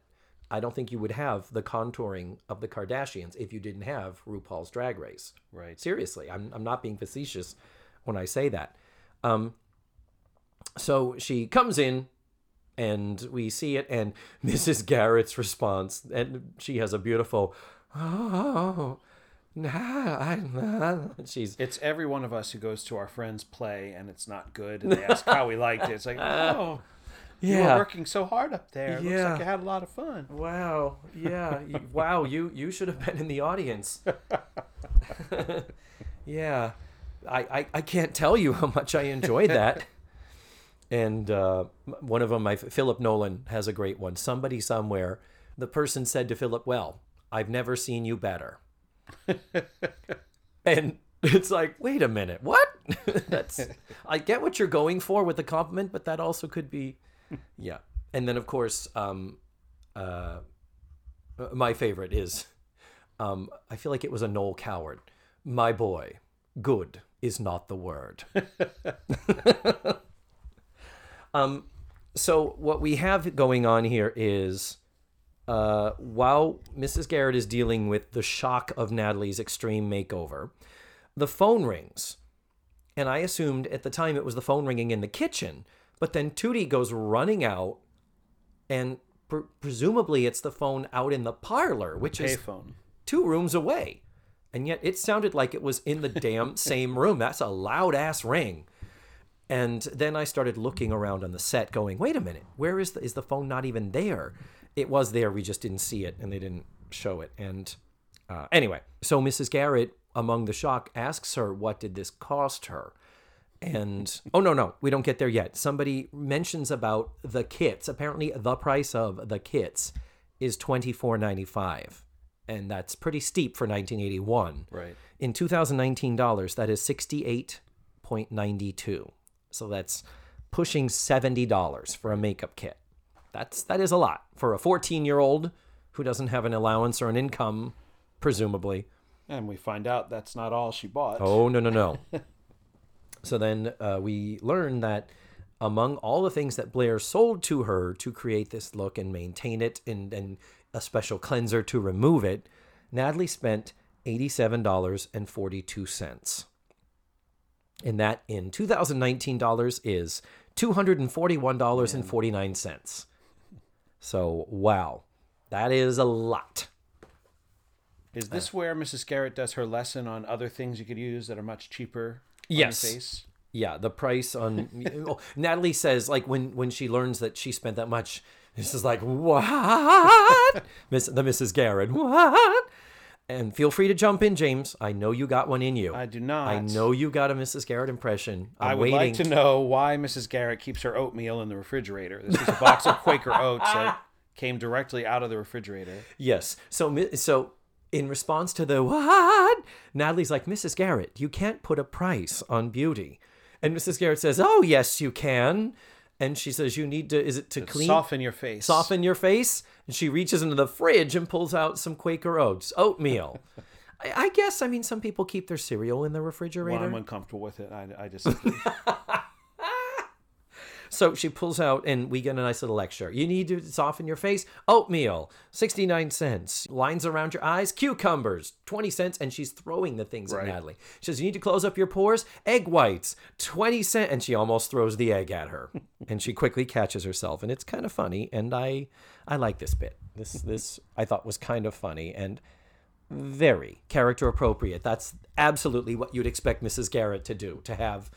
I don't think you would have the contouring of the Kardashians if you didn't have RuPaul's Drag Race. Right. Seriously, I'm, I'm not being facetious when I say that. Um, so she comes in and we see it, and Mrs. Garrett's response, and she has a beautiful, oh, nah, I, nah. she's It's every one of us who goes to our friend's play and it's not good and they ask how we liked it. It's like, oh, you were working so hard up there. It looks Yeah. like you had a lot of fun. Wow. Yeah. wow. You you should have been in the audience. yeah. I, I I can't tell you how much I enjoyed that. And uh, one of them, my Philip Nolan has a great one. Somebody somewhere, the person said to Philip, "Well, I've never seen you better." and it's like, wait a minute, what? That's I get what you're going for with the compliment, but that also could be, yeah. And then of course, um, uh, my favorite is, um, I feel like it was a Noel Coward. My boy, good is not the word. um, so what we have going on here is, uh, while Mrs. Garrett is dealing with the shock of Natalie's extreme makeover, the phone rings. And I assumed at the time it was the phone ringing in the kitchen, but then Tootie goes running out, and pre- presumably it's the phone out in the parlor, which is Payphone. two rooms away. And yet it sounded like it was in the damn same room. That's a loud ass ring. And then I started looking around on the set, going, "Wait a minute, where is the is the phone not even there? It was there, we just didn't see it, and they didn't show it." And uh, anyway, so Mrs. Garrett, among the shock, asks her, "What did this cost her?" And oh no, no, we don't get there yet. Somebody mentions about the kits. Apparently, the price of the kits is twenty four ninety five, and that's pretty steep for nineteen eighty one. Right. In 2019 dollars, that is 68.92. So that's pushing $70 for a makeup kit. That's that is a lot for a 14-year-old who doesn't have an allowance or an income presumably. And we find out that's not all she bought. Oh, no, no, no. so then uh, we learn that among all the things that Blair sold to her to create this look and maintain it and, and a special cleanser to remove it, Natalie spent $87.42. And that in 2019 dollars is $241.49. So, wow. That is a lot. Is this uh, where Mrs. Garrett does her lesson on other things you could use that are much cheaper? Yes. Yeah, the price on oh, Natalie says like when when she learns that she spent that much, this is like what? Miss the Mrs. Garrett what? And feel free to jump in, James. I know you got one in you. I do not. I know you got a Mrs. Garrett impression. I'm I would waiting. like to know why Mrs. Garrett keeps her oatmeal in the refrigerator. This is a box of Quaker oats that came directly out of the refrigerator. Yes. So so in response to the what, Natalie's like, Mrs. Garrett, you can't put a price on beauty. And Mrs. Garrett says, Oh yes, you can. And she says, You need to. Is it to clean? Soften your face. soften your face. And she reaches into the fridge and pulls out some Quaker Oats oatmeal. I, I guess I mean some people keep their cereal in the Well, refrigerator. I'm uncomfortable with it. I, I disagree. So she pulls out, and we get a nice little lecture. You need to soften your face. Oatmeal, 69 cents. Lines around your eyes, cucumbers, 20 cents. And she's throwing the things Right. at Natalie. She says, You need to close up your pores. Egg whites, 20 cents. And she almost throws the egg at her. and she quickly catches herself. And it's kind of funny. And I, I like this bit. This, this I thought was kind of funny and very character appropriate. That's absolutely what you'd expect Mrs. Garrett to do, to have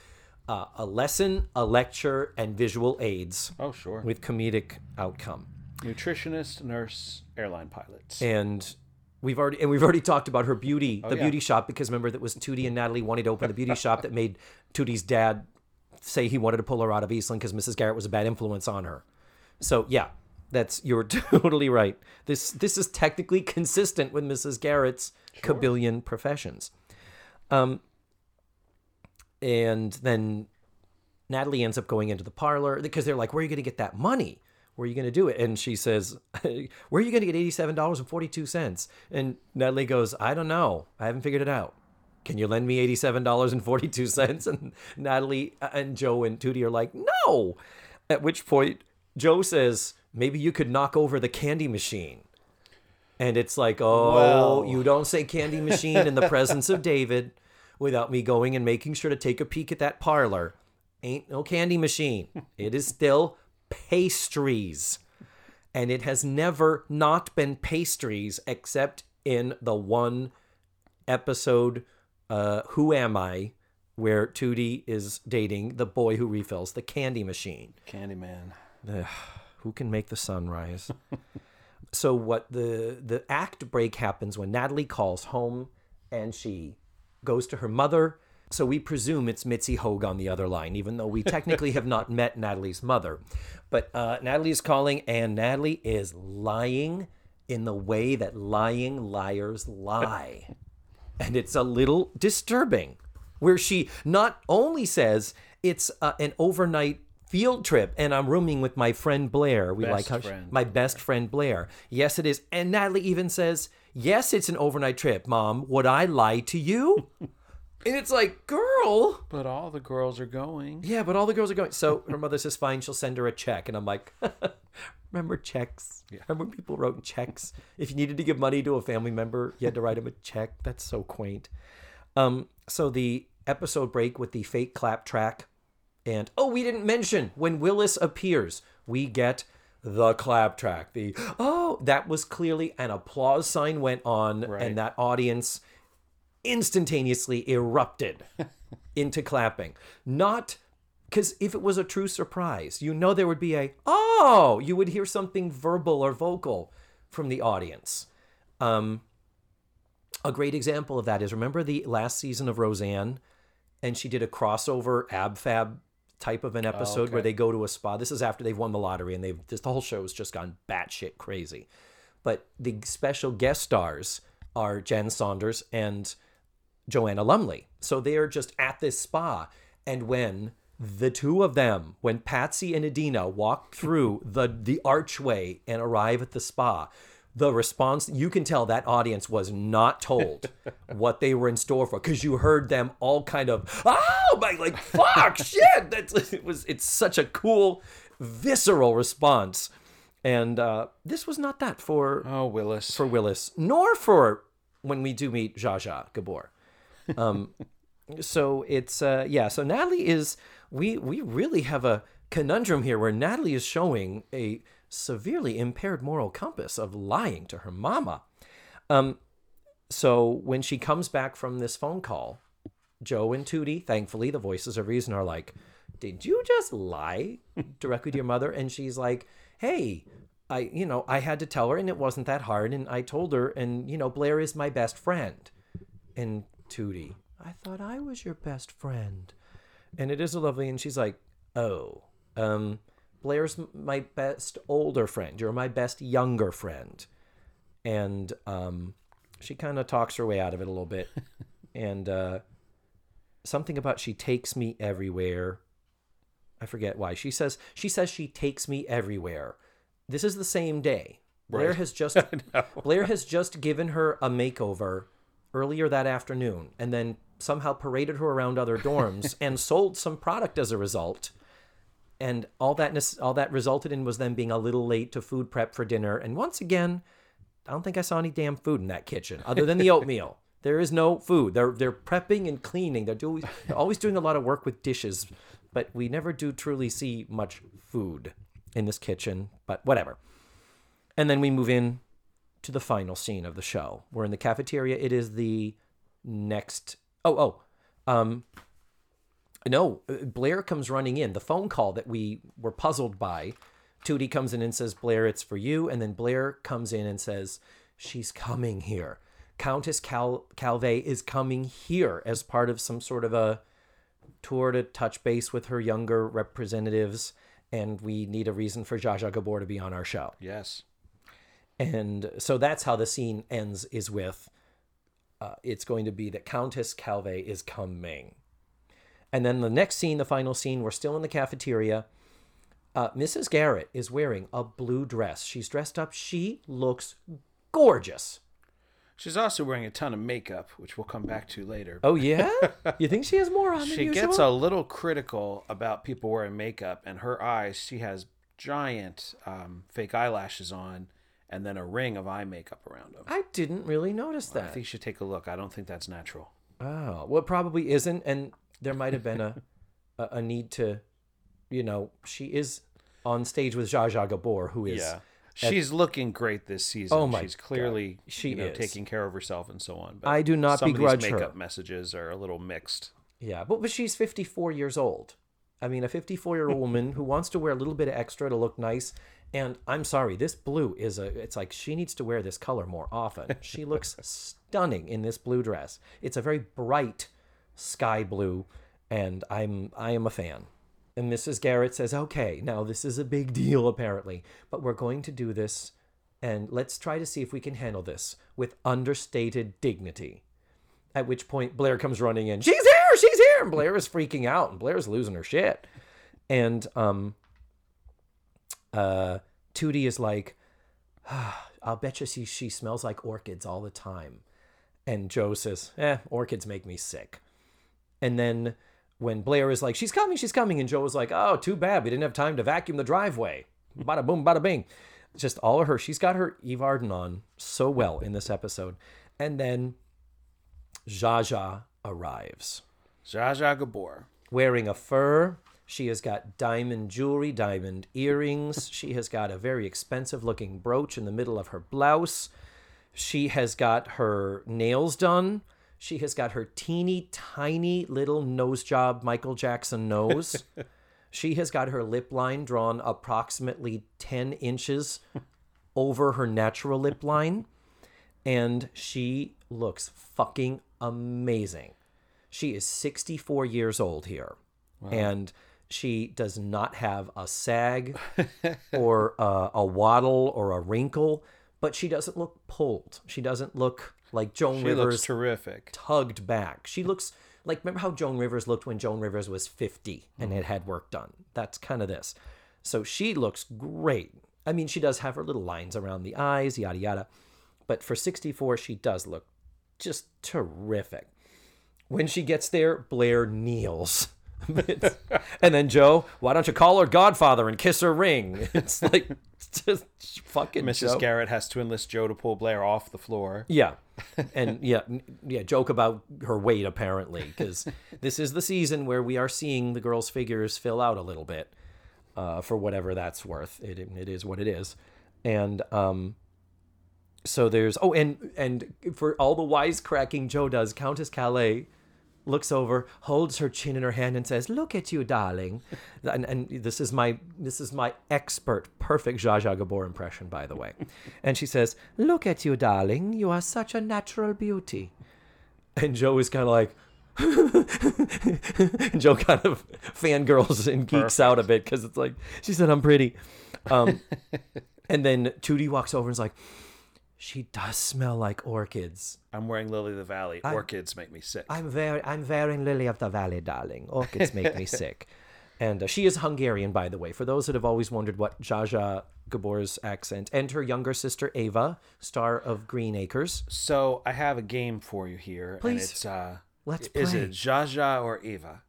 uh, a lesson, a lecture, and visual aids oh, sure. with comedic outcome. Nutritionist, nurse, airline pilots. And we've already and we've already talked about her beauty, the yeah. beauty shop, because remember that was Tootie and Natalie wanting to open the beauty shop that made Tootie's dad say he wanted to pull her out of Eastland because Mrs. Garrett was a bad influence on her. So yeah, that's you're totally right. This this is technically consistent with Mrs. Garrett's kabillion professions. Um, and then Natalie ends up going into the parlor because they're like, "Where are you going to get that money? Where are you going to do it?" And she says, "Where are you going to get eighty-seven dollars and forty-two cents?" And Natalie goes, "I don't know. I haven't figured it out. Can you lend me eighty-seven dollars and forty-two cents?" And Natalie uh, and Joe and Tootie are like, "No." At which point Joe says, "Maybe you could knock over the candy machine." And it's like, oh, Well. you don't say candy machine in the presence of David without me going and making sure to take a peek at that parlor. Ain't no candy machine. It is still pastries. And it has never not been pastries except in the one episode, uh, Who Am I? where Tootie is dating the boy who refills the candy machine. Candyman. Ugh, who can make the sun rise? so what the the act break happens when Natalie calls home and she goes to her mother. So we presume it's Mitzi Hoag on the other line, even though we technically have not met Natalie's mother. But uh, Natalie is calling, and Natalie is lying in the way that lying liars lie. and it's a little disturbing where she not only says it's uh, an overnight field trip and I'm rooming with my friend Blair. We Best like she- my best friend Blair. Yes, it is. And Natalie even says, "Yes, it's an overnight trip, Mom. Would I lie to you?" and it's like, girl. But all the girls are going. Yeah, but all the girls are going. So her mother says, "Fine, she'll send her a check." And I'm like, "Remember checks? Remember when people wrote checks? If you needed to give money to a family member, you had to write them a check. That's so quaint." Um, so the episode break with the fake clap track, and oh, we didn't mention when Willis appears, we get the clap track. The oh, that was clearly an applause sign went on, Right. and that audience instantaneously erupted into clapping. Not because if it was a true surprise, you know there would be a oh, you would hear something verbal or vocal from the audience. Um, a great example of that is remember the last season of Roseanne, and she did a crossover ab fab type of an oh, episode where okay. they go to a spa. This is after they've won the lottery and they've this the whole show has just gone batshit crazy. But the special guest stars are Jen Saunders and Joanna Lumley. So they are just at this spa. And when the two of them, when Patsy and Edina walk through the, the archway and arrive at the spa, the response, you can tell that audience was not told what they were in store for because you heard them all kind of, oh my, like, fuck, shit. That's, it was, it's such a cool, visceral response. And uh, this was not that for Oh, Willis. for Willis, nor for when we do meet Zsa Zsa Gabor. Um, so it's uh, yeah. So Natalie is we we really have a conundrum here where Natalie is showing a severely impaired moral compass of lying to her mama. Um, So when she comes back from this phone call, Joe and Tootie, thankfully, the voices of reason are like, Did you just lie directly to your mother? And she's like, Hey, I, you know, I had to tell her and it wasn't that hard. And I told her, and, you know, Blair is my best friend. And Tootie, I thought I was your best friend. And it is a lovely, and she's like, Oh, um, Blair's my best older friend. You're my best younger friend. And um, she kind of talks her way out of it a little bit. and uh, something about she takes me everywhere. I forget why. She says she says she takes me everywhere. This is the same day. Blair Right. has just Blair has just given her a makeover earlier that afternoon and then somehow paraded her around other dorms and sold some product as a result. And all that all that resulted in was them being a little late to food prep for dinner. And once again, I don't think I saw any damn food in that kitchen other than the oatmeal. There is no food. They're they're prepping and cleaning. They're doing they're always doing a lot of work with dishes, but we never do truly see much food in this kitchen. But whatever. And then we move in to the final scene of the show. We're in the cafeteria. It is the next. Oh oh, um, no. uh, Blair comes running in. The phone call that we were puzzled by. Tootie comes in and says, Blair, it's for you. And then Blair comes in and says, She's coming here. Countess Cal- Calvé is coming here as part of some sort of a tour to touch base with her younger representatives. And we need a reason for Zsa Zsa Gabor to be on our show. Yes. And so that's how the scene ends is with uh, it's going to be that Countess Calvé is coming. And then the next scene, the final scene, we're still in the cafeteria. Uh, Mrs. Garrett is wearing a blue dress. She's dressed up. She looks gorgeous. She's also wearing a ton of makeup, which we'll come back to later. Oh, yeah? you think she has more on she usual? gets a little critical about people wearing makeup, and her eyes, she has giant um, fake eyelashes on and then a ring of eye makeup around them. I didn't really notice I that. I think you should take a look. I don't think that's natural. Oh, well, it probably isn't, and there might have been a, a a need to, you know, she is on stage with Zsa Zsa Gabor, who is Yeah. She's looking great this season. Oh my She's clearly God. She you know, is. taking care of herself and so on. But I do not some begrudge of these her. makeup messages are a little mixed. yeah, but but she's fifty four years old. I mean, a fifty four year old woman who wants to wear a little bit of extra to look nice. And I'm sorry, this blue is a. It's like she needs to wear this color more often. She looks stunning in this blue dress. It's a very bright sky blue, and I'm I am a fan. And Mrs. Garrett says, "Okay, now this is a big deal apparently, but we're going to do this, and let's try to see if we can handle this with understated dignity." At which point Blair comes running in. She's here, she's here, and Blair is freaking out, and Blair's losing her shit. And um, uh, Tootie is like, "Ah, "I'll bet you she she smells like orchids all the time." And Joe says, "Eh, orchids make me sick." And then when Blair is like, "She's coming, she's coming," and Joe is like, "Oh, too bad we didn't have time to vacuum the driveway." Bada boom, bada bing. Just all of her. She's got her Eve Arden on so well in this episode. And then Zsa Zsa arrives Zsa Gabor. wearing a fur. She has got diamond jewelry, diamond earrings. She has got a very expensive looking brooch in the middle of her blouse. She has got her nails done. She has got her teeny tiny little nose job Michael Jackson nose. she has got her lip line drawn approximately 10 inches over her natural lip line. And she looks fucking amazing. She is 64 years old here. And she does not have a sag or a, a waddle or a wrinkle, but she doesn't look pulled. She doesn't look like Joan She Rivers looks terrific. tugged back. She looks like remember how Joan Rivers looked when Joan Rivers was 50 and had had work done. That's kind of this. So she looks great. I mean, she does have her little lines around the eyes, yada yada. But for 64, she does look just terrific. When she gets there, Blair kneels. And then Joe, why don't you call her godfather and kiss her ring? It's like just fucking Mrs. Joe. Garrett has to enlist Joe to pull Blair off the floor. Yeah. And yeah, yeah, joke about her weight apparently because this is the season where we are seeing the girls' figures fill out a little bit, uh, for whatever that's worth. It it is what it is, and um, so there's oh and and for all the wisecracking Joe does, Countess Calvé looks over, holds her chin in her hand, and says, "Look at you, darling." and, and this is my this is my expert, perfect Zsa Zsa Gabor impression, by the way. and she says, "Look at you, darling. You are such a natural beauty." And Joe is kind of like. Joe kind of fangirls and geeks out a bit because it's like she said I'm pretty, um, and then Tootie walks over and is like, "She does smell like orchids." I'm wearing Lily of the Valley. Orchids make me sick. I'm very, I'm wearing Lily of the Valley, darling. Orchids make me sick. And uh, she is Hungarian, by the way. For those that have always wondered what Zsa Gabor's accent, and her younger sister Ava, star of Green Acres. So I have a game for you here, and Please. it's uh, Let's is play. it Zsa Zsa or Ava?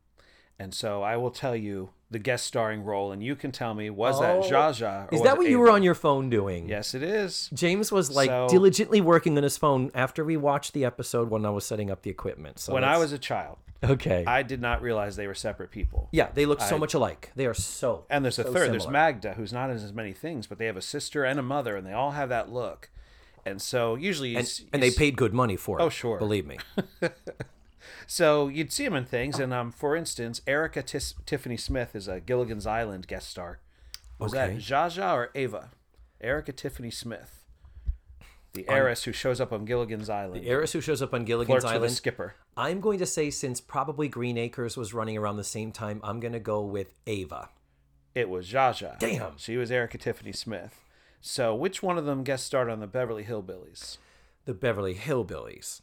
And so I will tell you the guest starring role, and you can tell me was that oh. Zsa Zsa? Or Oh. Is that what you were on your phone doing? Yes, it is. James was like So- diligently working on his phone after we watched the episode when I was setting up the equipment. So when I was a child, okay, I did not realize they were separate people. yeah, they look so much alike. They are so. And there's a so third. There's. Magda, who's not in as many things, but they have a sister and a mother, and they all have that look. And so usually, and, and they paid good money for oh, it. Oh, sure. believe me. So you'd see him in things, and um, for instance, Erika Tis- Tiffany Smith is a Gilligan's Island guest star. Was Okay. that Zsa or Ava? Erika Tiffany Smith, the heiress who shows up on Gilligan's Island, Eris, who shows up on Gilligan's Island, skipper. I'm going to say since probably Green Acres was running around the same time, I'm going to go with Ava. It was Zsa. Damn. She was Erika Tiffany Smith. So which one of them guest starred on the Beverly Hillbillies? The Beverly Hillbillies.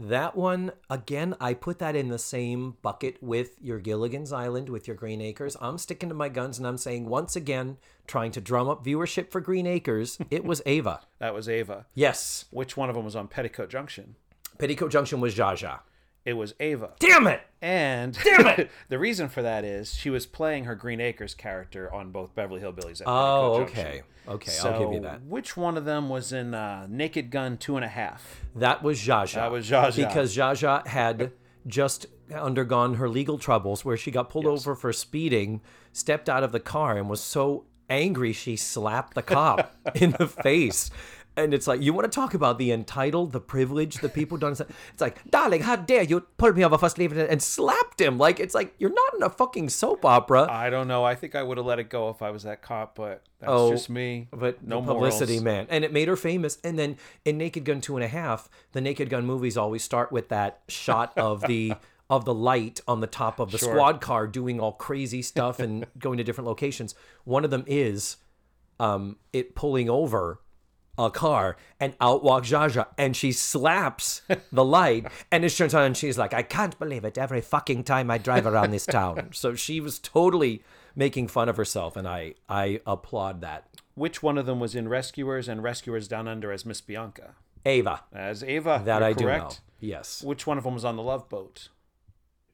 That one, again, I put that in the same bucket with your Gilligan's Island, with your Green Acres. I'm sticking to my guns and I'm saying, once again, trying to drum up viewership for Green Acres, it was Ava. That was Ava. Yes. Which one of them was on Petticoat Junction? Petticoat Junction was Zsa. It was Ava. Damn it! And Damn it! the reason for that is she was playing her Green Acres character on both Beverly Hillbillies and Oh, okay. Okay, So, I'll give you that. Which one of them was in uh, Naked Gun Two and a Half? That was Zsa Zsa. That was Zsa Zsa. Because Zsa Zsa had just undergone her legal troubles where she got pulled over for speeding, stepped out of the car, and was so angry she slapped the cop in the face. And it's like, you want to talk about the entitled, the privilege, the people done. It's like, darling, how dare you pull me over for sleeping and slapped him. Like, it's like, you're not in a fucking soap opera. I don't know. I think I would have let it go if I was that cop, but that's Oh, just me. But no publicity, morals. man, and it made her famous. And then in Naked Gun two and a half, the Naked Gun movies always start with that shot of the of the light on the top of the Sure. squad car doing all crazy stuff and going to different locations. One of them is um, it pulling over a car and out walks Zsa Zsa and she slaps the light and it turns on and she's like, I can't believe it every fucking time I drive around this town. so she was totally making fun of herself and I I applaud that. Which one of them was in Rescuers and Rescuers Down Under as Miss Bianca? Ava. As Ava. That I do know. Yes. Which one of them was on the Love Boat?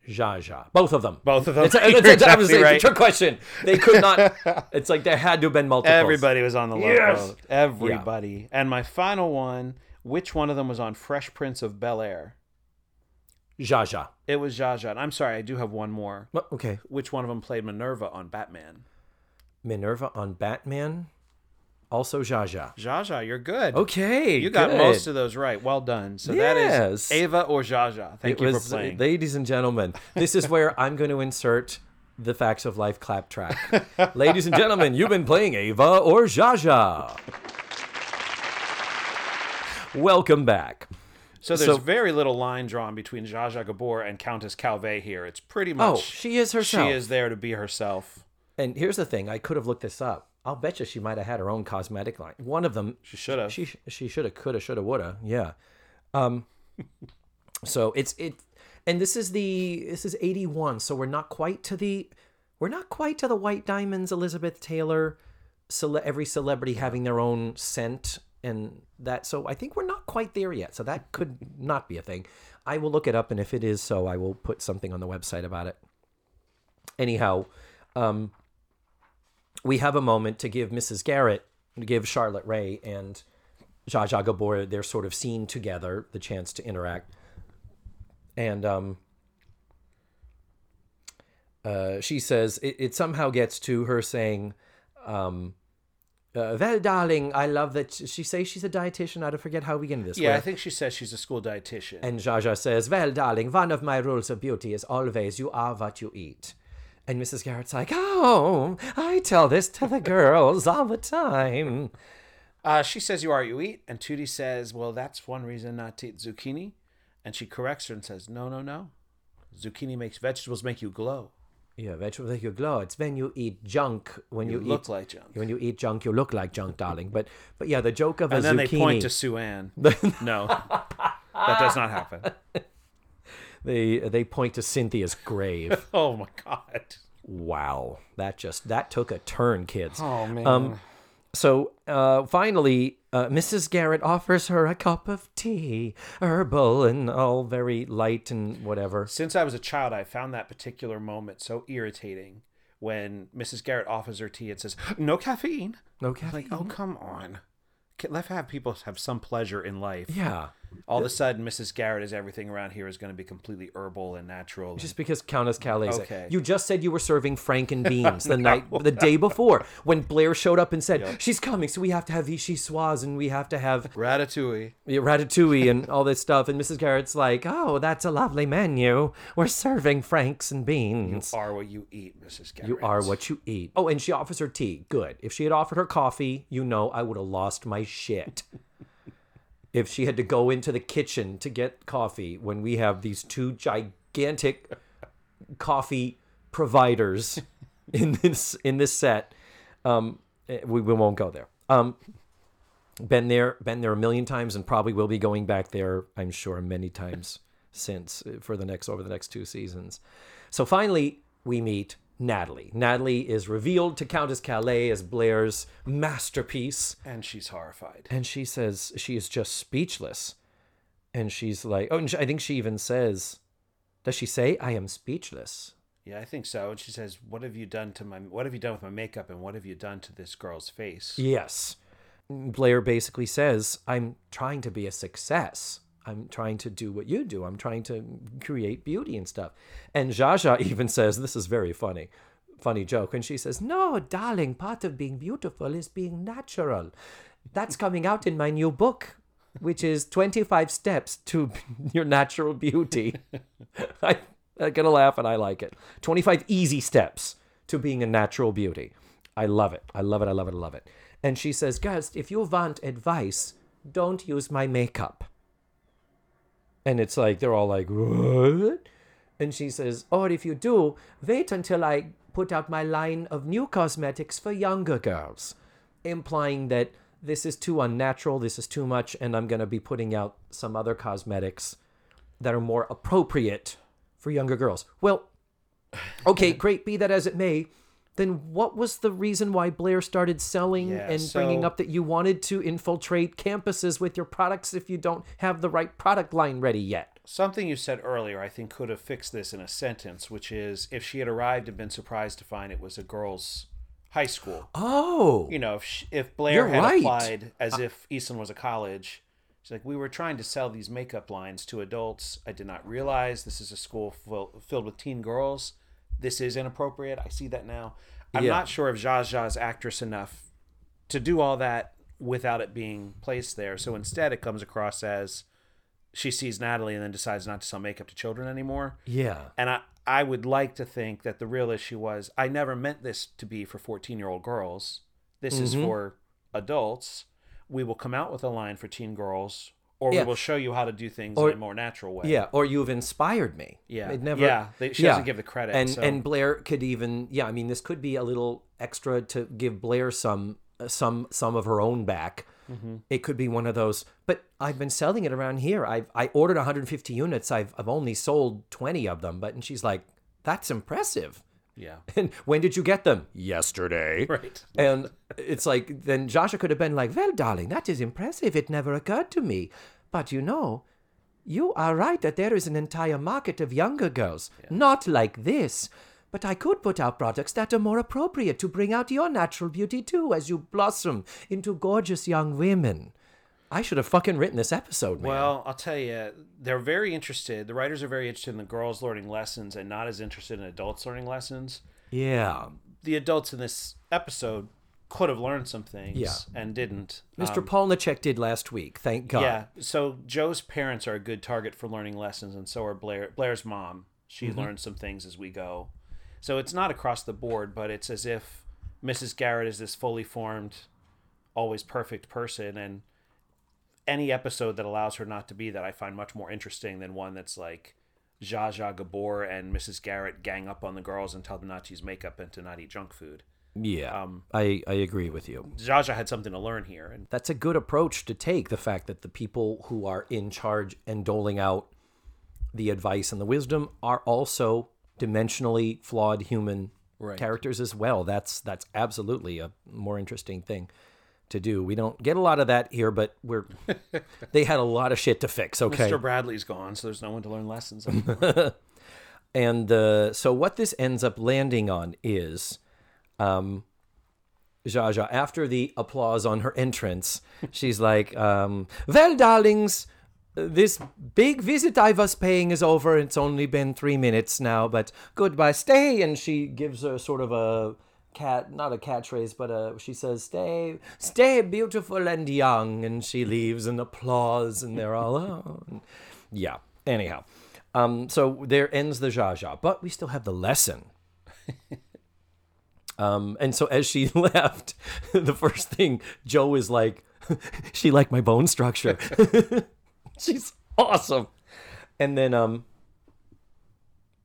Zsa Zsa. Both of them. Both of them. It's, it's, was exactly saying, right. it's a trick question. They could not. It's like there had to have been multiple. Everybody was on the Love Yes! Boat. Everybody. And my final one, which one of them was on Fresh Prince of Bel Air? Zsa Zsa. It was Zsa Zsa. And I'm sorry, I do have one more. Okay. Which one of them played Minerva on Batman? Minerva on Batman. Also Zsa Zsa. Zsa Zsa, you're good. Okay. You got good. most of those right. Well done. So that Yes. is Ava or Zsa Zsa. Thank It you was, for playing. ladies and gentlemen. This is where I'm going to insert the facts of life clap track. ladies and gentlemen, you've been playing Ava or Zsa Zsa. Welcome back. so there's so- very little line drawn between Zsa Zsa Gabor and Countess Calvé here. It's pretty oh, much Oh, she is herself. she is there to be herself. And here's the thing: I could have looked this up. I'll bet you she might have had her own cosmetic line. One of them, She should have. she she should have, could have, should have, would have. Yeah. Um. so it's it, and this is the this is eighty one. So we're not quite to the we're not quite to the White Diamonds, Elizabeth Taylor, cele- every celebrity having their own scent and that. So I think we're not quite there yet. So that could not be a thing. I will look it up, and if it is so, I will put something on the website about it. Anyhow, um, we have a moment to give Mrs. Garrett, to give Charlotte Rae and Zsa Zsa Gabor their sort of scene together, the chance to interact. And um, uh, she says it, it somehow gets to her saying, um, uh, well, darling, I love that she says she's a dietitian. I don't forget how we get into this. Yeah, where- I think she says she's a school dietitian. and Zsa Zsa says, Well, darling, one of my rules of beauty is always you are what you eat. And Mrs. Garrett's like, Oh, I tell this to the girls all the time. Uh, she says you are you eat, and Tootie says, "Well, that's one reason not to eat zucchini." And she corrects her and says, "No, no, no. Zucchini makes vegetables make you glow. Yeah, vegetables make you glow. It's when you eat junk. When You, you, look eat, like junk." when you eat junk, you look like junk, darling. But but yeah, the joke of a zucchini. And then they point to Sue Ann. no, that does not happen. They they point to Cynthia's grave. Oh my god. wow, that just that took a turn, kids. Oh man. Um, So uh, finally, uh, Mrs. Garrett offers her a cup of tea, herbal and all very light and whatever. Since I was a child, I found that particular moment so irritating when Mrs. Garrett offers her tea and says, "No caffeine." No caffeine. like, oh come on. Let's have people have some pleasure in life. yeah, All of a sudden, Mrs. Garrett is everything around here is going to be completely herbal and natural. just because Countess Calvé. Okay. You just said you were serving franken beans the night, the day before, when Blair showed up and said she's coming, so we have to have vichyssoise and we have to have Ratatouille. Yeah, ratatouille and all this stuff. And Mrs. Garrett's like, "Oh, that's a lovely menu. We're serving franks and beans." You are what you eat, Mrs. Garrett. You are what you eat. Oh, and she offers her tea. Good. If she had offered her coffee, you know I would have lost my shit. If she had to go into the kitchen to get coffee when we have these two gigantic coffee providers in this in this set, um, eh, we, we won't go there. Um, been there, been there a million times, and probably will be going back there. I'm sure many times since uh, for the next over the next two seasons. So finally, we meet Natalie. Natalie is revealed to Countess Calvé as Blair's masterpiece, And she's horrified. and she says she is just speechless. And she's like, oh, and she- I think she even says, does she say, "I am speechless"? Yeah, I think so. And she says, "What have you done to my? What have you done with my makeup? And what have you done to this girl's face?" Yes. Blair basically says, I'm trying to be a success. I'm trying to do what you do. I'm trying to create beauty and stuff. And Zsa Zsa even says, This is very funny. Funny joke. And she says, No, darling, part of being beautiful is being natural. That's coming out in my new book, which is 25 Steps to Your Natural Beauty. I, I'm going to laugh and I like it. 25 easy steps to being a natural beauty. I love it. I love it. I love it. I love it. And she says, Guys, if you want advice, don't use my makeup. And it's like, they're all like, What? And she says, oh, Or if you do, wait until I put out my line of new cosmetics for younger girls. Implying that this is too unnatural, this is too much, and I'm going to be putting out some other cosmetics that are more appropriate for younger girls. Well, okay, great, be that as it may. Then what was the reason why Blair started selling Yeah, and bringing up that you wanted to infiltrate campuses with your products if you don't have the right product line ready yet? Something you said earlier, I think, could have fixed this in a sentence, which is if she had arrived and been surprised to find it was a girls' high school. Oh, You know, if she, if Blair had right. applied as uh, if Eastland was a college, she's like, we were trying to sell these makeup lines to adults. I did not realize this is a school full, filled with teen girls. This is inappropriate. I see that now. I'm Yeah. not sure if Zsa Zsa is actress enough to do all that without it being placed there. So instead, it comes across as she sees Natalie and then decides not to sell makeup to children anymore. yeah. And I, I would like to think that the real issue was I never meant this to be for 14 year old girls. This is Mm-hmm. for adults. We will come out with a line for teen girls, or Yeah. we will show you how to do things Or- in a more natural way. Yeah, or you've inspired me. Yeah. It never. Yeah, they- she doesn't give the credit, And so- and Blair could even yeah. I mean, this could be a little extra to give Blair some some some of her own back. Mm-hmm. It could be one of those. But I've been selling it around here. I've I ordered 150 units. I've I've only sold 20 of them. But and she's like, that's impressive. Yeah. And when did you get them? Yesterday. Right. And it's like, then Joshua could have been like, Well, darling, that is impressive. It never occurred to me. But you know, you are right that there is an entire market of younger girls. Not like this. But I could put out products that are more appropriate to bring out your natural beauty too as you blossom into gorgeous young women. I should have fucking written this episode, man. Well, I'll tell you, they're very interested. The writers are very interested in the girls learning lessons and not as interested in adults learning lessons. yeah. The adults in this episode could have learned some things Yeah. and didn't. Mr. Um, Polniaczek did last week. Thank God. yeah. So Joe's parents are a good target for learning lessons, and so are Blair. Blair's mom. She Mm-hmm. learns some things as we go. So it's not across the board, but it's as if Mrs. Garrett is this fully formed, always perfect person, and any episode that allows her not to be that, I find much more interesting than one that's like Zsa Zsa Gabor and Mrs. Garrett gang up on the girls and tell them not to use makeup and to not eat junk food. Yeah. Um, I, I agree with you. Zsa Zsa had something to learn here, and That's a good approach to take. The fact that the people who are in charge and doling out the advice and the wisdom are also dimensionally flawed human Right. characters as well. That's that's absolutely a more interesting thing to do. We don't get a lot of that here, but we're they had a lot of shit to fix. Okay, Mr. Bradley's gone, so there's no one to learn lessons. And uh, so what this ends up landing on is um, Zsa Zsa, after the applause on her entrance, she's like, um, Well, darlings, this big visit I was paying is over. It's only been three minutes now, but goodbye, stay. And she gives her sort of a cat, not a catchphrase, but uh she says, Stay, stay beautiful and young. And she leaves and applause, and they're all, oh. And yeah, anyhow. Um, so there ends the Zsa Zsa, but we still have the lesson. Um, and so as she left, the first thing Jo is like, she liked my bone structure. She's awesome. And then um,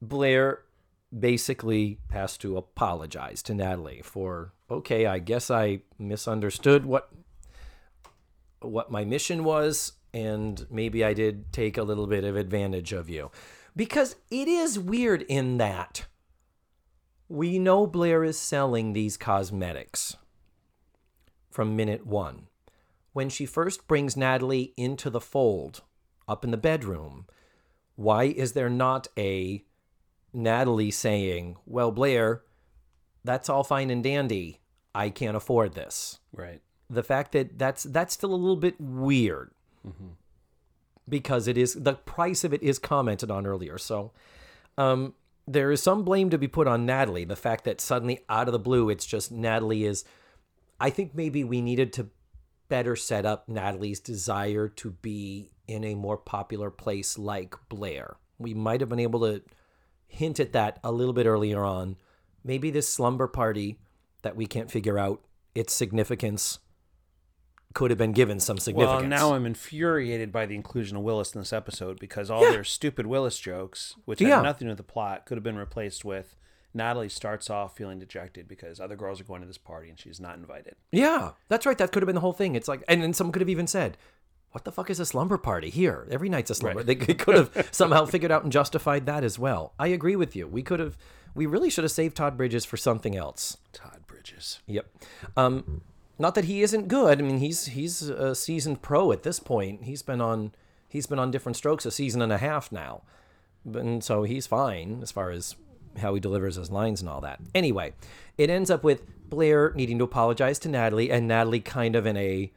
Blair basically has to apologize to Natalie for, okay, I guess I misunderstood what what my mission was and maybe I did take a little bit of advantage of you. Because it is weird in that we know Blair is selling these cosmetics from minute one. When she first brings Natalie into the fold up in the bedroom, why is there not a Natalie saying, Well, Blair, that's all fine and dandy. I can't afford this. right. The fact that that's that's still a little bit weird because it is the price of it is commented on earlier. So um, there is some blame to be put on Natalie. The fact that suddenly out of the blue, it's just Natalie is. I think maybe we needed to better set up Natalie's desire to be in a more popular place like Blair. We might have been able to hint at that a little bit earlier on. Maybe this slumber party that we can't figure out its significance could have been given some significance. Well, now I'm infuriated by the inclusion of Willis in this episode because all their stupid Willis jokes, which Yeah. had nothing to do with the plot, could have been replaced with Natalie starts off feeling dejected because other girls are going to this party and she's not invited. Yeah, that's right. That could have been the whole thing. It's like, and then someone could have even said, "What the fuck is a slumber party here? Every night's a slumber." They could have somehow figured out and justified that as well. I agree with you. We could have, we really should have saved Todd Bridges for something else. Todd Bridges. Yep. Um, not that he isn't good. I mean, he's he's a seasoned pro at this point. He's been on he's been on Diff'rent Strokes a season and a half now, and so he's fine as far as how he delivers his lines and all that. Anyway, it ends up with Blair needing to apologize to Natalie, and Natalie kind of in a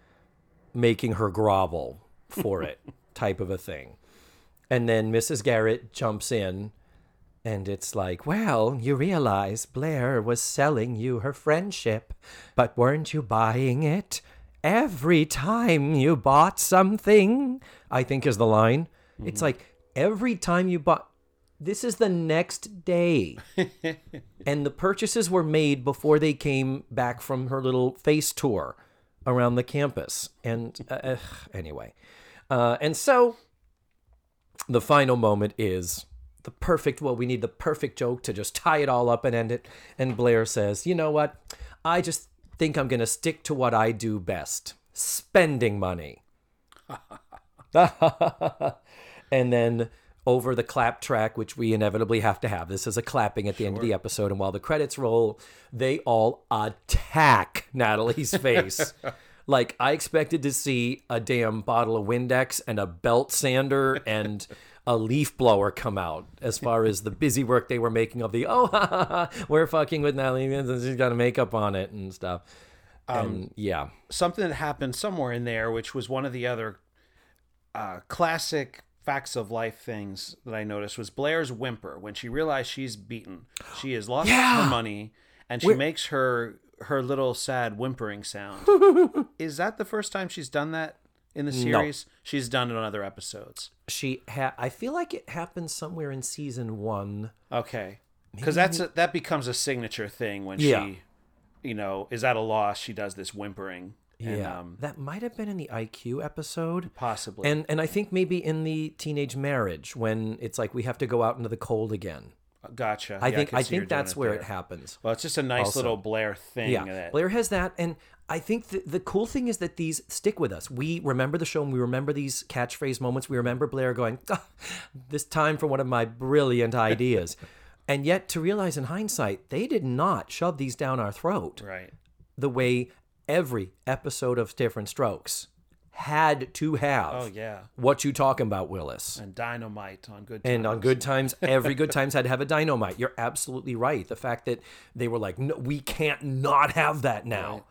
making her grovel for it type of a thing. And then Mrs. Garrett jumps in and it's like, well, you realize Blair was selling you her friendship, but weren't you buying it every time you bought something? I think is the line. It's mm-hmm. like every time you bought. This is the next day. and the purchases were made before they came back from her little face tour around the campus. And uh, anyway, uh, and so the final moment is the perfect well we need the perfect joke to just tie it all up and end it. And blair says you know what? I just think i'm going to stick to what i do best spending money. And then over the clap track which we inevitably have to have. This is a clapping at the end of the episode and while the credits roll they all attack natalie's face. Like i expected to see a damn bottle of windex and a belt sander and a leaf blower come out as far as the busy work they were making of the oh ha, ha, ha, we're fucking with Natalie and she's got a makeup on it and stuff. And yeah. Something that happened somewhere in there, which was one of the other uh, classic facts of life things that I noticed, was Blair's whimper when she realized she's beaten. She has lost Yeah. her money, and she makes her her little sad whimpering sound. is that the first time she's done that in the series? She's done it on other episodes. She ha- I feel like it happened somewhere in season one. Okay. Because that's a, that becomes a signature thing when Yeah. she, you know, is at a loss. She does this whimpering. And, yeah, um, that might have been in the IQ episode. possibly. And and I think maybe in the teenage marriage when it's like we have to go out into the cold again. gotcha. I Yeah, think can I, think that's where there. it happens. Well, it's just a nice Also. little Blair thing. Yeah, That, Blair has that, and I think the, the cool thing is that these stick with us. We remember the show, and we remember these catchphrase moments. We remember Blair going, "Ah, "This time for one of my brilliant ideas," and yet to realize in hindsight, they did not shove these down our throat right. the way every episode of Diff'rent Strokes had to have. Oh yeah. What you talking about, Willis? And dynamite on good. And on Times. good times, every good times had to have a dynamite. You're absolutely right. The fact that they were like, no, we can't not have that now.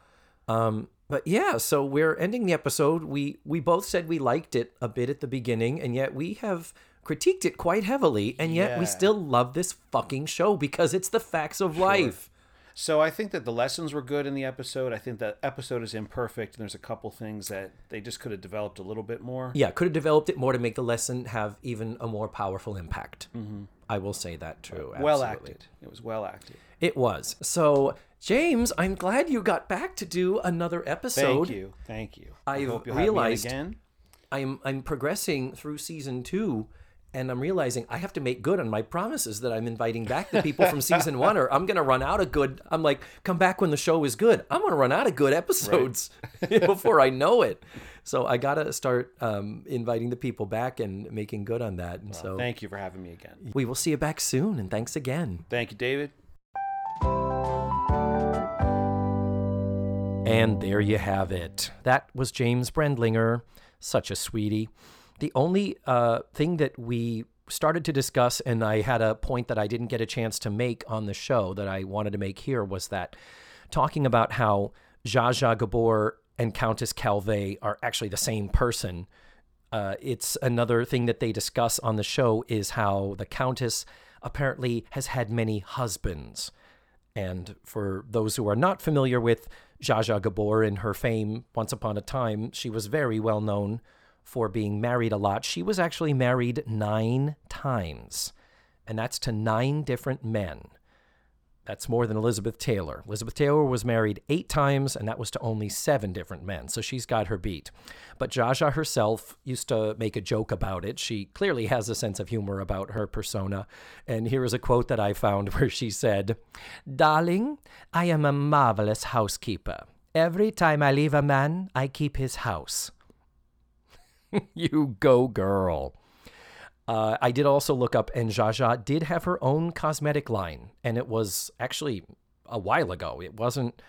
Um, but yeah, so we're ending the episode. We we both said we liked it a bit at the beginning, and yet we have critiqued it quite heavily, and yet we still love this fucking show because it's the facts of life. So I think that the lessons were good in the episode. I think that episode is imperfect, and there's a couple things that they just could have developed a little bit more. Yeah, could have developed it more to make the lesson have even a more powerful impact. Mm-hmm. I will say that too. Well absolutely. acted. It was well acted. It was. So, James, I'm glad you got back to do another episode. Thank you. Thank you. I've hope you'll realized- again. I'm I'm progressing through season two, and I'm realizing I have to make good on my promises that I'm inviting back the people from season one, or I'm gonna run out of good. I'm like, come back when the show is good. I'm gonna run out of good episodes before I know it. So I gotta start um, inviting the people back and making good on that. And so Thank you for having me again. we will see you back soon. And thanks again. Thank you, David. And there you have it. That was James Brendlinger, such a sweetie. The only uh, thing that we started to discuss, and I had a point that I didn't get a chance to make on the show that I wanted to make here, was that talking about how Zsa Zsa Gabor and Countess Calvé are actually the same person. Uh, it's another thing that they discuss on the show is how the Countess apparently has had many husbands. And for those who are not familiar with Zsa Zsa Gabor and her fame, once upon a time, she was very well known for being married a lot. She was actually married nine times, and that's to nine different men. That's more than Elizabeth Taylor. Elizabeth Taylor was married eight times, and that was to only seven different men. So she's got her beat. But Zsa herself used to make a joke about it. She clearly has a sense of humor about her persona. And here is a quote that I found where she said, Darling, I am a marvelous housekeeper. Every time I leave a man, I keep his house. you go, girl. Uh, I did also look up, and Zsa Zsa did have her own cosmetic line, and it was actually a while ago. It wasn't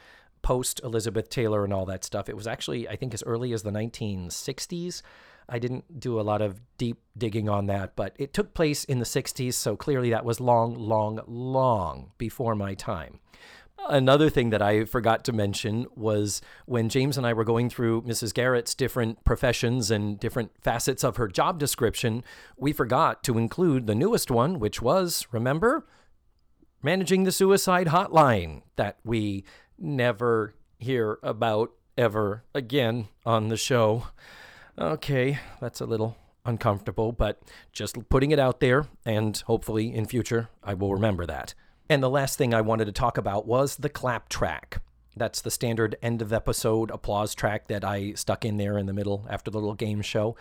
post Elizabeth Taylor and all that stuff. It was actually, I think, as early as the 1960s. I didn't do a lot of deep digging on that, but it took place in the 60s, so clearly that was long, long, long before my time. Another thing that I forgot to mention was when James and I were going through Mrs. Garrett's different professions and different facets of her job description, we forgot to include the newest one, which was, remember, managing the suicide hotline that we never hear about ever again on the show. Okay, that's a little uncomfortable, but just putting it out there, and hopefully in future I will remember that. And the last thing I wanted to talk about was the clap track. That's the standard end of episode applause track that I stuck in there in the middle after the little game show.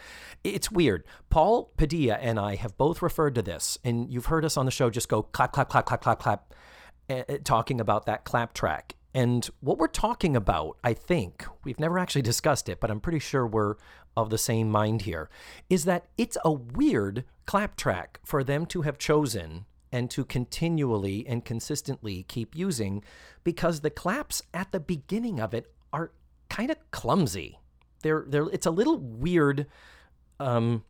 It's weird. Paul Padilla and I have both referred to this, and you've heard us on the show just go clap, clap, clap, clap, clap, clap, eh, talking about that clap track. And what we're talking about, I think, we've never actually discussed it, but I'm pretty sure we're of the same mind here, is that it's a weird clap track for them to have chosen and to continually and consistently keep using because the claps at the beginning of it are kind of clumsy. They're, they're, it's a little weird um,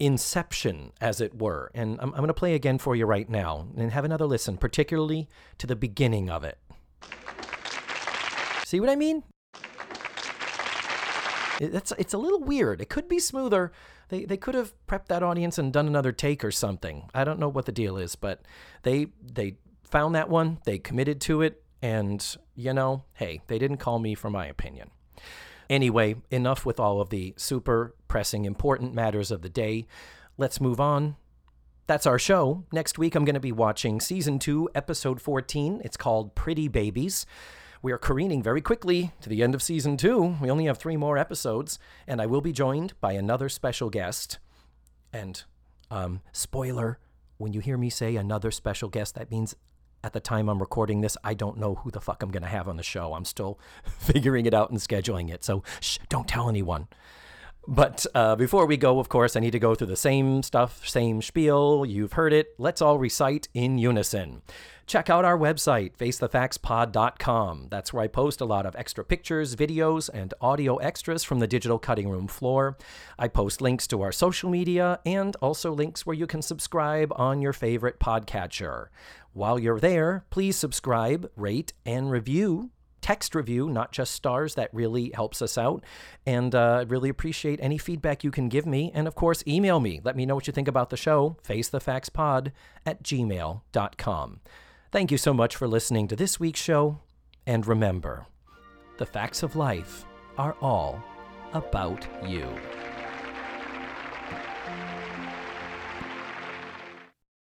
inception, as it were. And I'm, I'm going to play again for you right now and have another listen, particularly to the beginning of it. See what I mean? It- It's it's a little weird. It could be smoother. They they could have prepped that audience and done another take or something. I don't know what the deal is, but they they found that one. They committed to it, And, you know, hey, they didn't call me for my opinion. Anyway, enough with all of the super pressing important matters of the day. Let's move on. That's our show. Next week, I'm going to be watching season two, episode 14. It's called Pretty Babies. We are careening very quickly to the end of season two. We only have three more episodes, and I will be joined by another special guest. And, um, spoiler, when you hear me say another special guest, that means at the time I'm recording this, I don't know who the fuck I'm going to have on the show. I'm still figuring it out and scheduling it. So shh, don't tell anyone. But uh, before we go, of course, I need to go through the same stuff, same spiel. You've heard it. Let's all recite in unison. Check out our website, facethefactspod.com. That's where I post a lot of extra pictures, videos, and audio extras from the digital cutting room floor. I post links to our social media and also links where you can subscribe on your favorite podcatcher. While you're there, please subscribe, rate, and review text review, not just stars. That really helps us out. And uh, really appreciate any feedback you can give me. And of course, email me. Let me know what you think about the show. FaceTheFactsPod at gmail.com. Thank you so much for listening to this week's show. And remember, the facts of life are all about you.